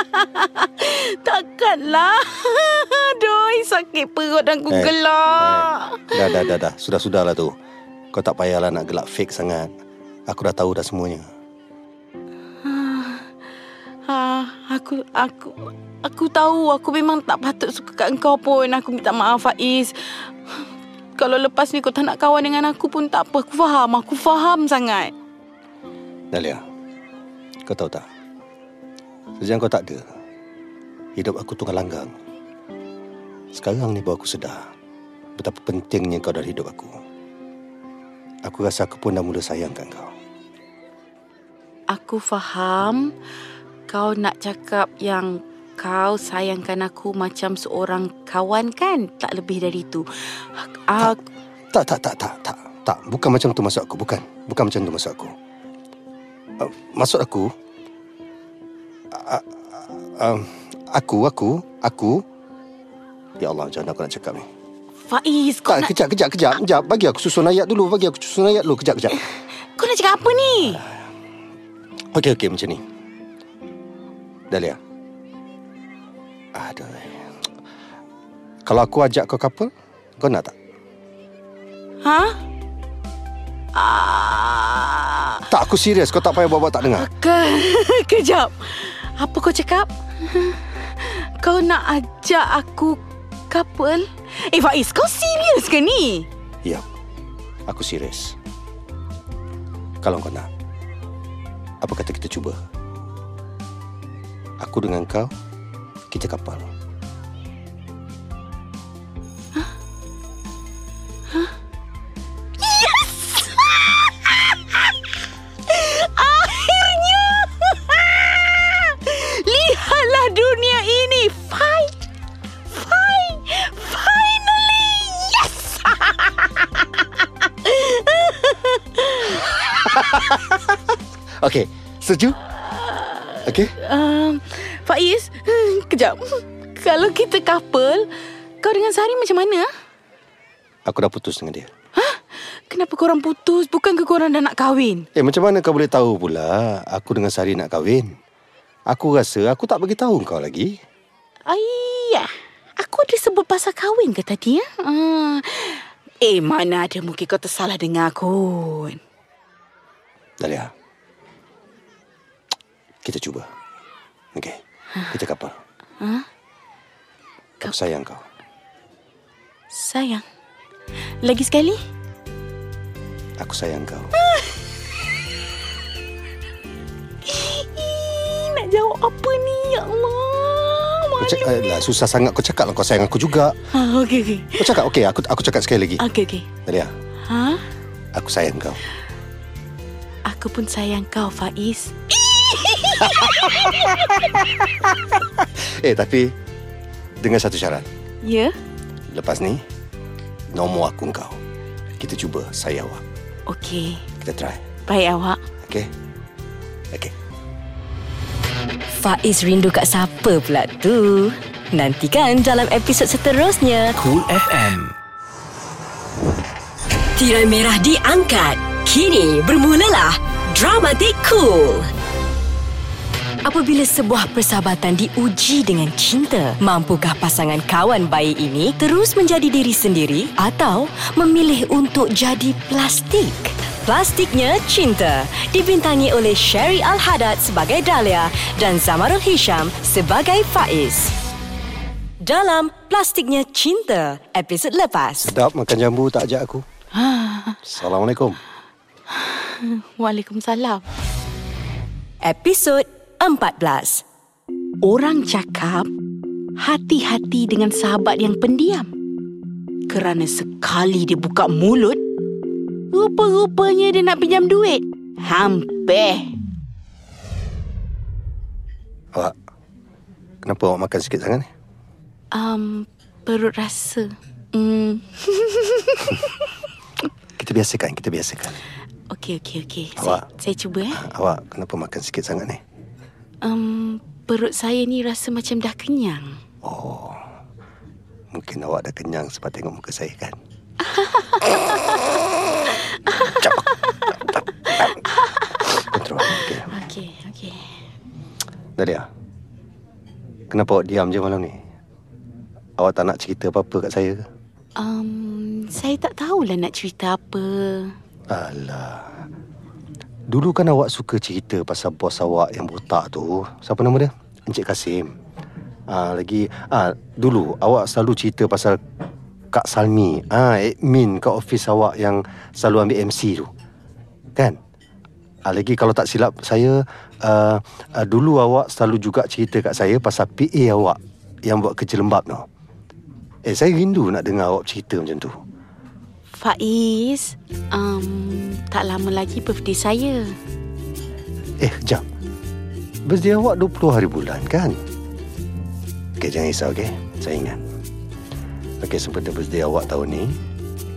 Takkanlah. Aduh, sakit perut dan aku Eh, gelak. Eh, dah, dah, dah, dah. Sudah-sudahlah tu. Kau tak payahlah nak gelak fake sangat. Aku dah tahu dah semuanya. Ha, aku aku aku tahu aku memang tak patut suka kat kau pun. Aku minta maaf Faiz. Kalau lepas ni kau tak nak kawan dengan aku pun tak apa. Aku faham. Aku faham sangat. Dahlia, kau tahu tak? Sejak kau tak ada, hidup aku tunggal langgang. Sekarang ni baru aku sedar betapa pentingnya kau dalam hidup aku. Aku rasa aku pun dah mula sayangkan kau. Aku faham kau nak cakap yang kau sayangkan aku macam seorang kawan kan? Tak lebih dari itu. Aku, Tak, tak, tak, tak, tak. Tak, bukan macam tu maksud aku. Bukan. Bukan macam tu maksud aku. Uh, maksud aku... Uh, uh, aku, aku, aku... Ya Allah, macam mana aku nak cakap ni? Faiz, kau Tak, nak, kejap, kejap, kejap. Kejap, bagi aku susun ayat dulu. Bagi aku susun ayat dulu. Kejap, kejap. kau nak cakap apa ni? Okey, okey, macam ni. Dahlia. Aduh. Kalau aku ajak kau couple, kau nak tak? Ha? Ah, Tak, aku serius. Kau tak payah buat-buat tak dengar. ke, kejap. Apa kau cakap? Kau nak ajak aku couple? Eh Faiz, kau serius ke ni? Ya, aku serius. Kalau kau nak, apa kata kita cuba? Aku dengan kau, kita kapal. Akhirnya! Lihatlah dunia ini. Fine. Fine. Finally. Yes! Okey, setuju? Okey? Um, Faiz, hmm, kejap. Kalau kita couple, kau dengan Sari macam mana? Aku dah putus dengan dia. Kenapa korang putus? Bukankah korang dah nak kahwin? Eh, macam mana kau boleh tahu pula aku dengan Sari nak kahwin? Aku rasa aku tak bagi tahu kau lagi. Ayah, aku ada sebut pasal kahwin ke tadi? Ya? Uh, eh, mana ada mungkin kau tersalah dengar kot. Dahlia. Kita cuba. Okey. Kita kapal. Aku sayang kau. Sayang. Lagi sekali? Aku sayang kau. Nak jawab apa ni? Ya Allah. Kau lah, susah sangat kau cakap lah kau sayang aku juga. Ah, okey, okey. Kau cakap okey, aku aku cakap sekali lagi. Okey, okey. Dahlia, Ha? aku sayang kau. Aku pun sayang kau, Faiz. Eh, tapi dengan satu syarat. Ya? Lepas ni, nombor aku kau. Kita cuba saya awak. Okey. Kita try. Baik awak. Okey? Okey. Faiz rindu kat siapa pula tu? Nantikan dalam episod seterusnya. Cool FM. Tirai merah diangkat. Kini bermulalah Dramatik Cool. Apabila sebuah persahabatan diuji dengan cinta, mampukah pasangan kawan bayi ini terus menjadi diri sendiri atau memilih untuk jadi plastik? Plastiknya Cinta dibintangi oleh Sherry Al-Haddad sebagai Dahlia dan Zamarul Hisham sebagai Faiz. Dalam Plastiknya Cinta, episod lepas. Sedap makan jambu tak ajak aku. Assalamualaikum. Waalaikumsalam. Episod 14. Orang cakap hati-hati dengan sahabat yang pendiam. Kerana sekali dia buka mulut, rupa-rupanya dia nak pinjam duit. Hampir. Awak, kenapa awak makan sikit sangat ni? Um, perut rasa. Hmm. Kita biasakan, kita biasakan. Okey, okey, okey. Awak. Saya, saya cuba eh. Awak kenapa makan sikit sangat ni? Um, perut saya ni rasa macam dah kenyang. Oh, mungkin awak dah kenyang sebab tengok muka saya kan? Cepat. Kontrol. Okey. Okey, okey. Dahlia. Kenapa awak diam je malam ni? Awak tak nak cerita apa-apa kat saya ke? Um, saya tak tahulah nak cerita apa. Alah. Dulu kan awak suka cerita pasal bos awak yang botak tu. Siapa nama dia? Encik Kasim. Ah lagi ah dulu awak selalu cerita pasal Kak Salmi, ah admin kat office awak yang selalu ambil MC tu. Kan? Ah, lagi kalau tak silap saya uh, uh, dulu awak selalu juga cerita kat saya pasal PA awak yang buat kerja lembab tu. Eh saya rindu nak dengar awak cerita macam tu. Faiz, um, tak lama lagi birthday saya. Eh jap. Birthday awak 20 hari bulan kan? Okey jangan risau okey. Saya ingat. Okey sempena birthday awak tahun ni.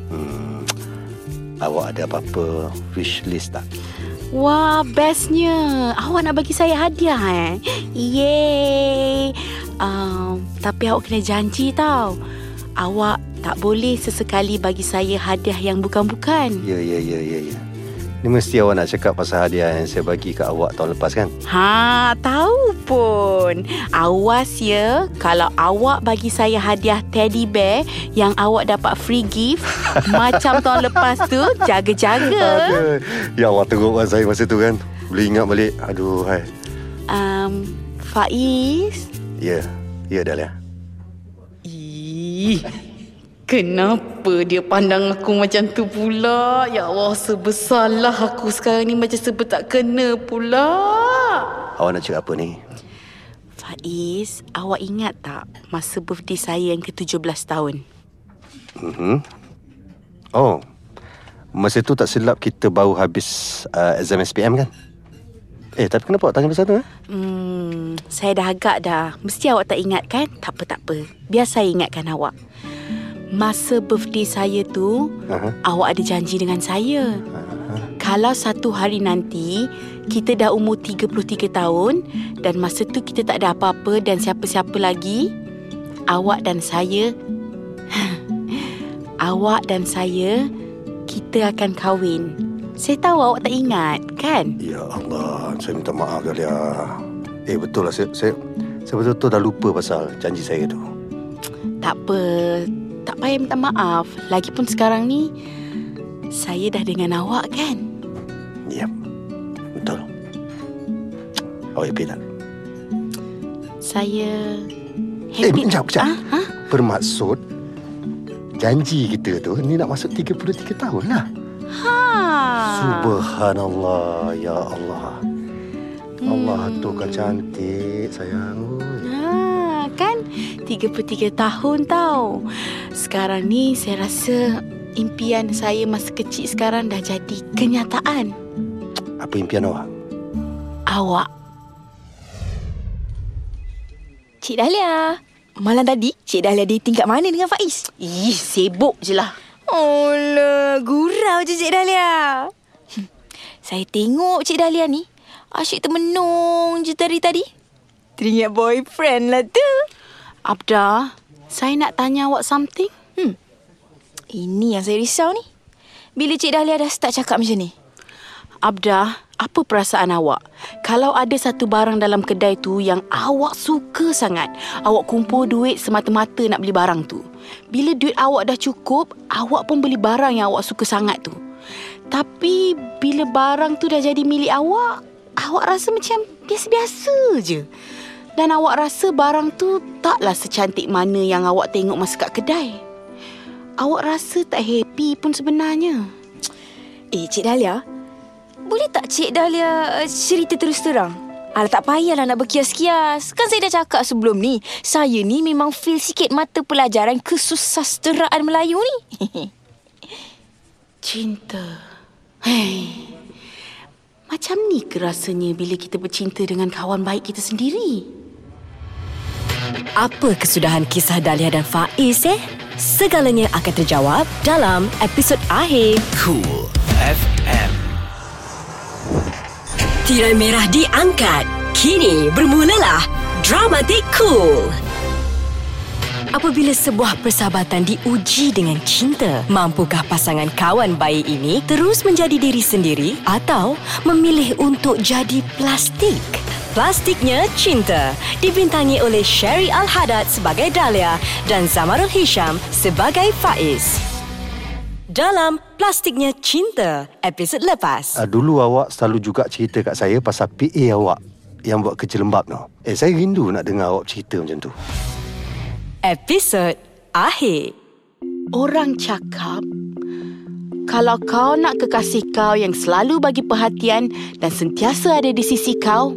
Hmm, awak ada apa-apa wish list tak? Wah, bestnya. Awak nak bagi saya hadiah eh? Yeay. Um, tapi awak kena janji tau. Awak tak boleh sesekali bagi saya hadiah yang bukan-bukan. Ya ya ya ya ya. Ni mesti awak nak cakap pasal hadiah yang saya bagi kat awak tahun lepas kan? Ha, tahu pun. Awas ya kalau awak bagi saya hadiah teddy bear yang awak dapat free gift macam tahun lepas tu, jaga-jaga. Aduh. Ya Allah teruk kan saya masa tu kan. Boleh ingat balik. Aduh hai. Um, Faiz. Ya. Ya Dahlia. Ih, kenapa dia pandang aku macam tu pula? Ya Allah, sebesarlah aku sekarang ni macam sebut tak kena pula. Awak nak cakap apa ni? Faiz, awak ingat tak masa birthday saya yang ke-17 tahun? Mhm. Oh. Masa tu tak silap kita baru habis uh, exam SPM kan? Eh, tapi kenapa awak tanya pasal tu eh? Hmm, saya dah agak dah. Mesti awak tak ingat kan? Tak apa, tak apa. Biar saya ingatkan awak. Masa birthday saya tu, Aha. awak ada janji dengan saya. Kalau satu hari nanti, kita dah umur 33 tahun dan masa tu kita tak ada apa-apa dan siapa-siapa lagi, awak dan saya, awak dan saya, kita akan kahwin. Saya tahu awak tak ingat, kan? Ya Allah, saya minta maaf Dahlia. Eh, betul lah. Saya, saya, saya betul-betul dah lupa pasal janji saya tu. Tak apa, tak payah minta maaf. Lagipun sekarang ni, saya dah dengan awak kan? Ya, betul. Awak happy tak? Saya Eh, happy. kejap, kejap. Ah, ha? Bermaksud, janji kita tu ni nak masuk 33 tahun lah. Ha. Subhanallah, ya Allah. Allah tu kan cantik, sayang. Oi. Ha, kan? 33 tahun tau. Sekarang ni saya rasa impian saya masa kecil sekarang dah jadi kenyataan. Apa impian awak? Awak. Cik Dahlia. Malam tadi, Cik Dahlia dating kat mana dengan Faiz? Ih, sibuk je lah. Olah, gurau je Cik Dahlia. Saya tengok Cik Dahlia ni, asyik termenung je tadi tadi. Teringat boyfriend lah tu. Abda, saya nak tanya awak something. Ini yang saya risau ni. Bila Cik Dahlia dah start cakap macam ni? Abda, apa perasaan awak? Kalau ada satu barang dalam kedai tu yang awak suka sangat, awak kumpul duit semata-mata nak beli barang tu. Bila duit awak dah cukup, awak pun beli barang yang awak suka sangat tu. Tapi bila barang tu dah jadi milik awak, awak rasa macam biasa-biasa je. Dan awak rasa barang tu taklah secantik mana yang awak tengok masa kat kedai. Awak rasa tak happy pun sebenarnya. Eh, Cik Dahlia, boleh tak Cik Dahlia uh, cerita terus terang? Alah tak payahlah nak berkias-kias. Kan saya dah cakap sebelum ni, saya ni memang feel sikit mata pelajaran kesusasteraan Melayu ni. Cinta. Hei. Macam ni ke rasanya bila kita bercinta dengan kawan baik kita sendiri? Apa kesudahan kisah Dahlia dan Faiz eh? Segalanya akan terjawab dalam episod akhir. Cool FM. Tirai merah diangkat. Kini bermulalah Dramatik Cool. Apabila sebuah persahabatan diuji dengan cinta, mampukah pasangan kawan baik ini terus menjadi diri sendiri atau memilih untuk jadi plastik? Plastiknya Cinta dibintangi oleh Sherry Al-Haddad sebagai Dahlia dan Zamarul Hisham sebagai Faiz. Dalam Plastiknya Cinta, episod lepas. Uh, dulu awak selalu juga cerita kat saya pasal PA awak yang buat kerja lembab tu. Eh, saya rindu nak dengar awak cerita macam tu. Episod akhir. Orang cakap Kalau kau nak kekasih kau yang selalu bagi perhatian dan sentiasa ada di sisi kau,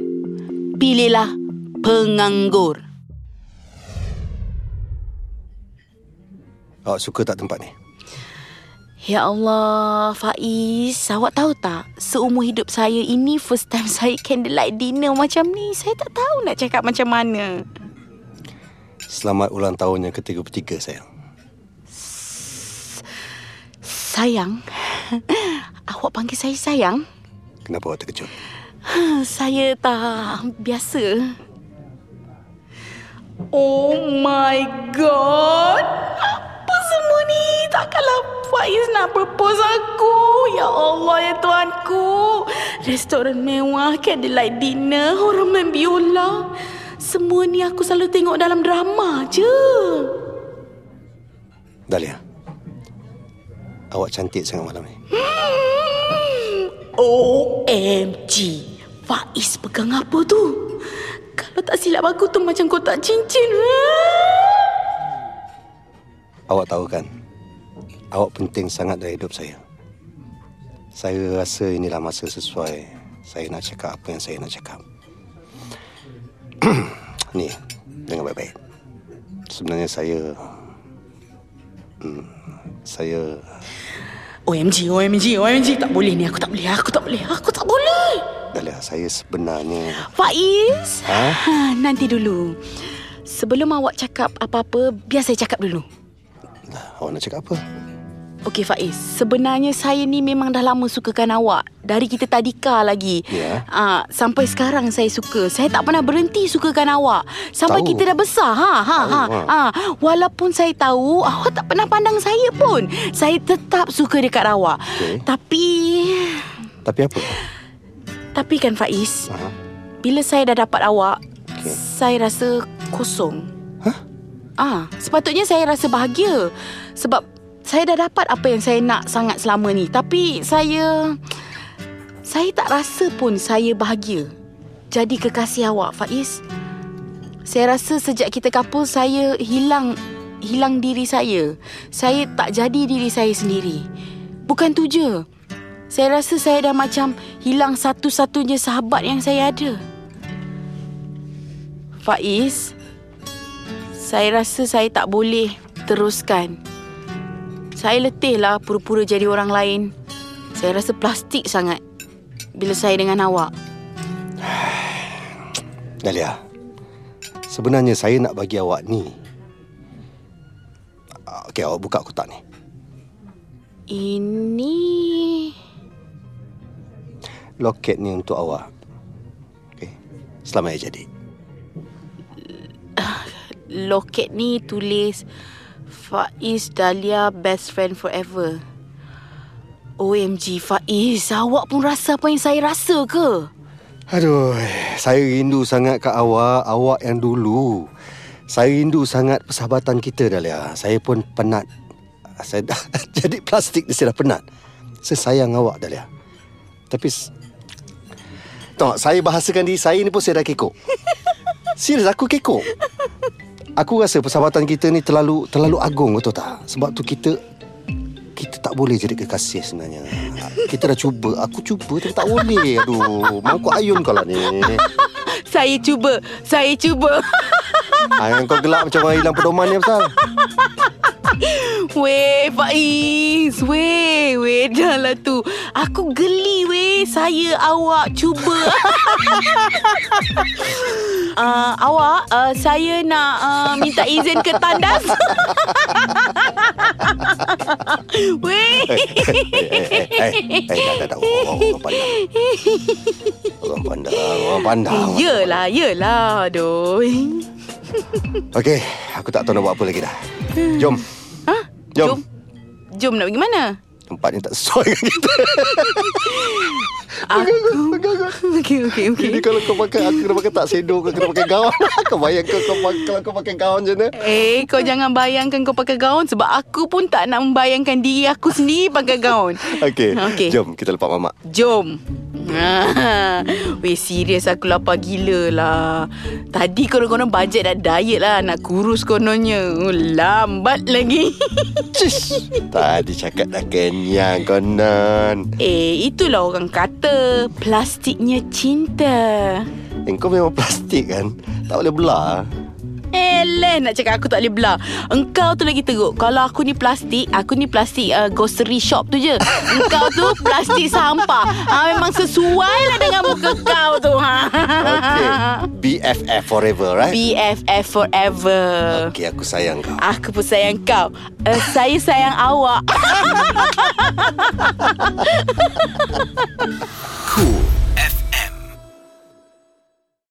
pilihlah penganggur. Awak suka tak tempat ni? Ya Allah, Faiz, awak tahu tak? Seumur hidup saya ini first time saya candlelight dinner macam ni. Saya tak tahu nak cakap macam mana. Selamat ulang tahun yang ke-33 sayang. Sayang? awak panggil saya sayang? Kenapa awak terkejut? Saya tak biasa. Oh my god. Apa semua ni? Takkanlah Faiz nak propose aku. Ya Allah ya Tuanku. Restoran mewah, candlelight dinner, orang main biola. Semua ni aku selalu tengok dalam drama je. Dahlia. Awak cantik sangat malam ni. OMG. Faiz pegang apa tu? Kalau tak silap aku tu macam kotak cincin. Awak tahu kan? Awak penting sangat dalam hidup saya. Saya rasa inilah masa sesuai saya nak cakap apa yang saya nak cakap. ni, dengar baik-baik. Sebenarnya saya... Hmm, saya... OMG, OMG, OMG. Tak boleh ni. Aku tak boleh. Aku tak boleh. Aku tak boleh. Dahlia, saya sebenarnya... Faiz. Ha? Ha, nanti dulu. Sebelum awak cakap apa-apa, biar saya cakap dulu. Lah, awak nak cakap apa? Okey Faiz, sebenarnya saya ni memang dah lama sukakan awak. Dari kita tadika lagi. Ya. Ah, sampai sekarang saya suka. Saya tak pernah berhenti sukakan awak. Sampai Tahu. kita dah besar. Ha ha Tahu, ha. ha. ha. Walaupun saya tahu awak tak pernah pandang saya pun. Saya tetap suka dekat awak. Okey. Tapi Tapi apa? tapi kan Faiz, Ha? bila saya dah dapat awak, Okey. saya rasa kosong. Hah? Ah, sepatutnya saya rasa bahagia sebab saya dah dapat apa yang saya nak sangat selama ni. Tapi saya saya tak rasa pun saya bahagia. Jadi kekasih awak Faiz. Saya rasa sejak kita couple saya hilang hilang diri saya. Saya tak jadi diri saya sendiri. Bukan tu je. Saya rasa saya dah macam hilang satu-satunya sahabat yang saya ada. Faiz, saya rasa saya tak boleh teruskan. Saya letih lah pura-pura jadi orang lain. Saya rasa plastik sangat bila saya dengan awak. Dahlia, sebenarnya saya nak bagi awak ni. Okey, awak buka kotak ni. Ini... Loket ni untuk awak. Okey. Selamat hari jadi. Loket ni tulis Faiz Dahlia best friend forever. OMG Faiz, awak pun rasa apa yang saya rasa ke? Aduh, saya rindu sangat kat awak, awak yang dulu. Saya rindu sangat persahabatan kita Dahlia. Saya pun penat. Saya dah jadi plastik ni saya dah penat. Saya sayang awak Dahlia. Tapi tak, saya bahasakan diri saya ni pun saya dah kekok. Serius aku kekok. Aku rasa persahabatan kita ni terlalu terlalu agung betul tak? Sebab tu kita kita tak boleh jadi kekasih sebenarnya. Kita dah cuba. Aku cuba tapi tak boleh. Aduh, mangkuk ayun kau lah ni. Saya cuba, saya cuba. Ha, yang kau gelap macam orang hilang pedoman ni pasal. Weh Faiz. Weh Weh. Dah lah tu. Aku geli weh. Saya awak cuba. Uh, Awak uh, Saya nak uh, Minta izin ke tandas? Weh. Eh, eh, eh, eh, dah, dah, dah. Oh, orang pandang. Orang pandang, orang pandang. Yelah Yelah Aduh Okey, aku tak tahu nak buat apa lagi dah. Jom. Ha? Jom. Jom Jom nak pergi mana? Tempat ni tak sesuai dengan kita. Aku Okey okey okey Ini kalau kau pakai, aku kena pakai tak sedo, kau kena pakai gaun. kau bayang kau, kau, pakai- kalau kau pakai gaun je ni. Eh, kau jangan bayangkan kau pakai gaun sebab aku pun tak nak membayangkan diri aku sendiri pakai gaun. Okey, Okey. jom kita lepak mamak. Jom. Weh serius aku lapar gila lah Tadi konon-konon bajet dah diet lah Nak kurus kononnya oh, Lambat lagi. Tadi cakap dah kenyang konon. Eh itulah orang kata Plastiknya cinta Engkau memang plastik kan? Tak boleh belah. Eleh nak cakap aku tak boleh belah. Engkau tu lagi teruk. Kalau aku ni plastik Aku ni plastik uh, grocery shop tu je. Engkau tu plastik sampah. Ha, Memang sesuai lah dengan muka kau tu. Ha. Okay. BFF forever, right? BFF forever. Okay, aku sayang kau. Aku pun sayang kau. Uh, Saya sayang awak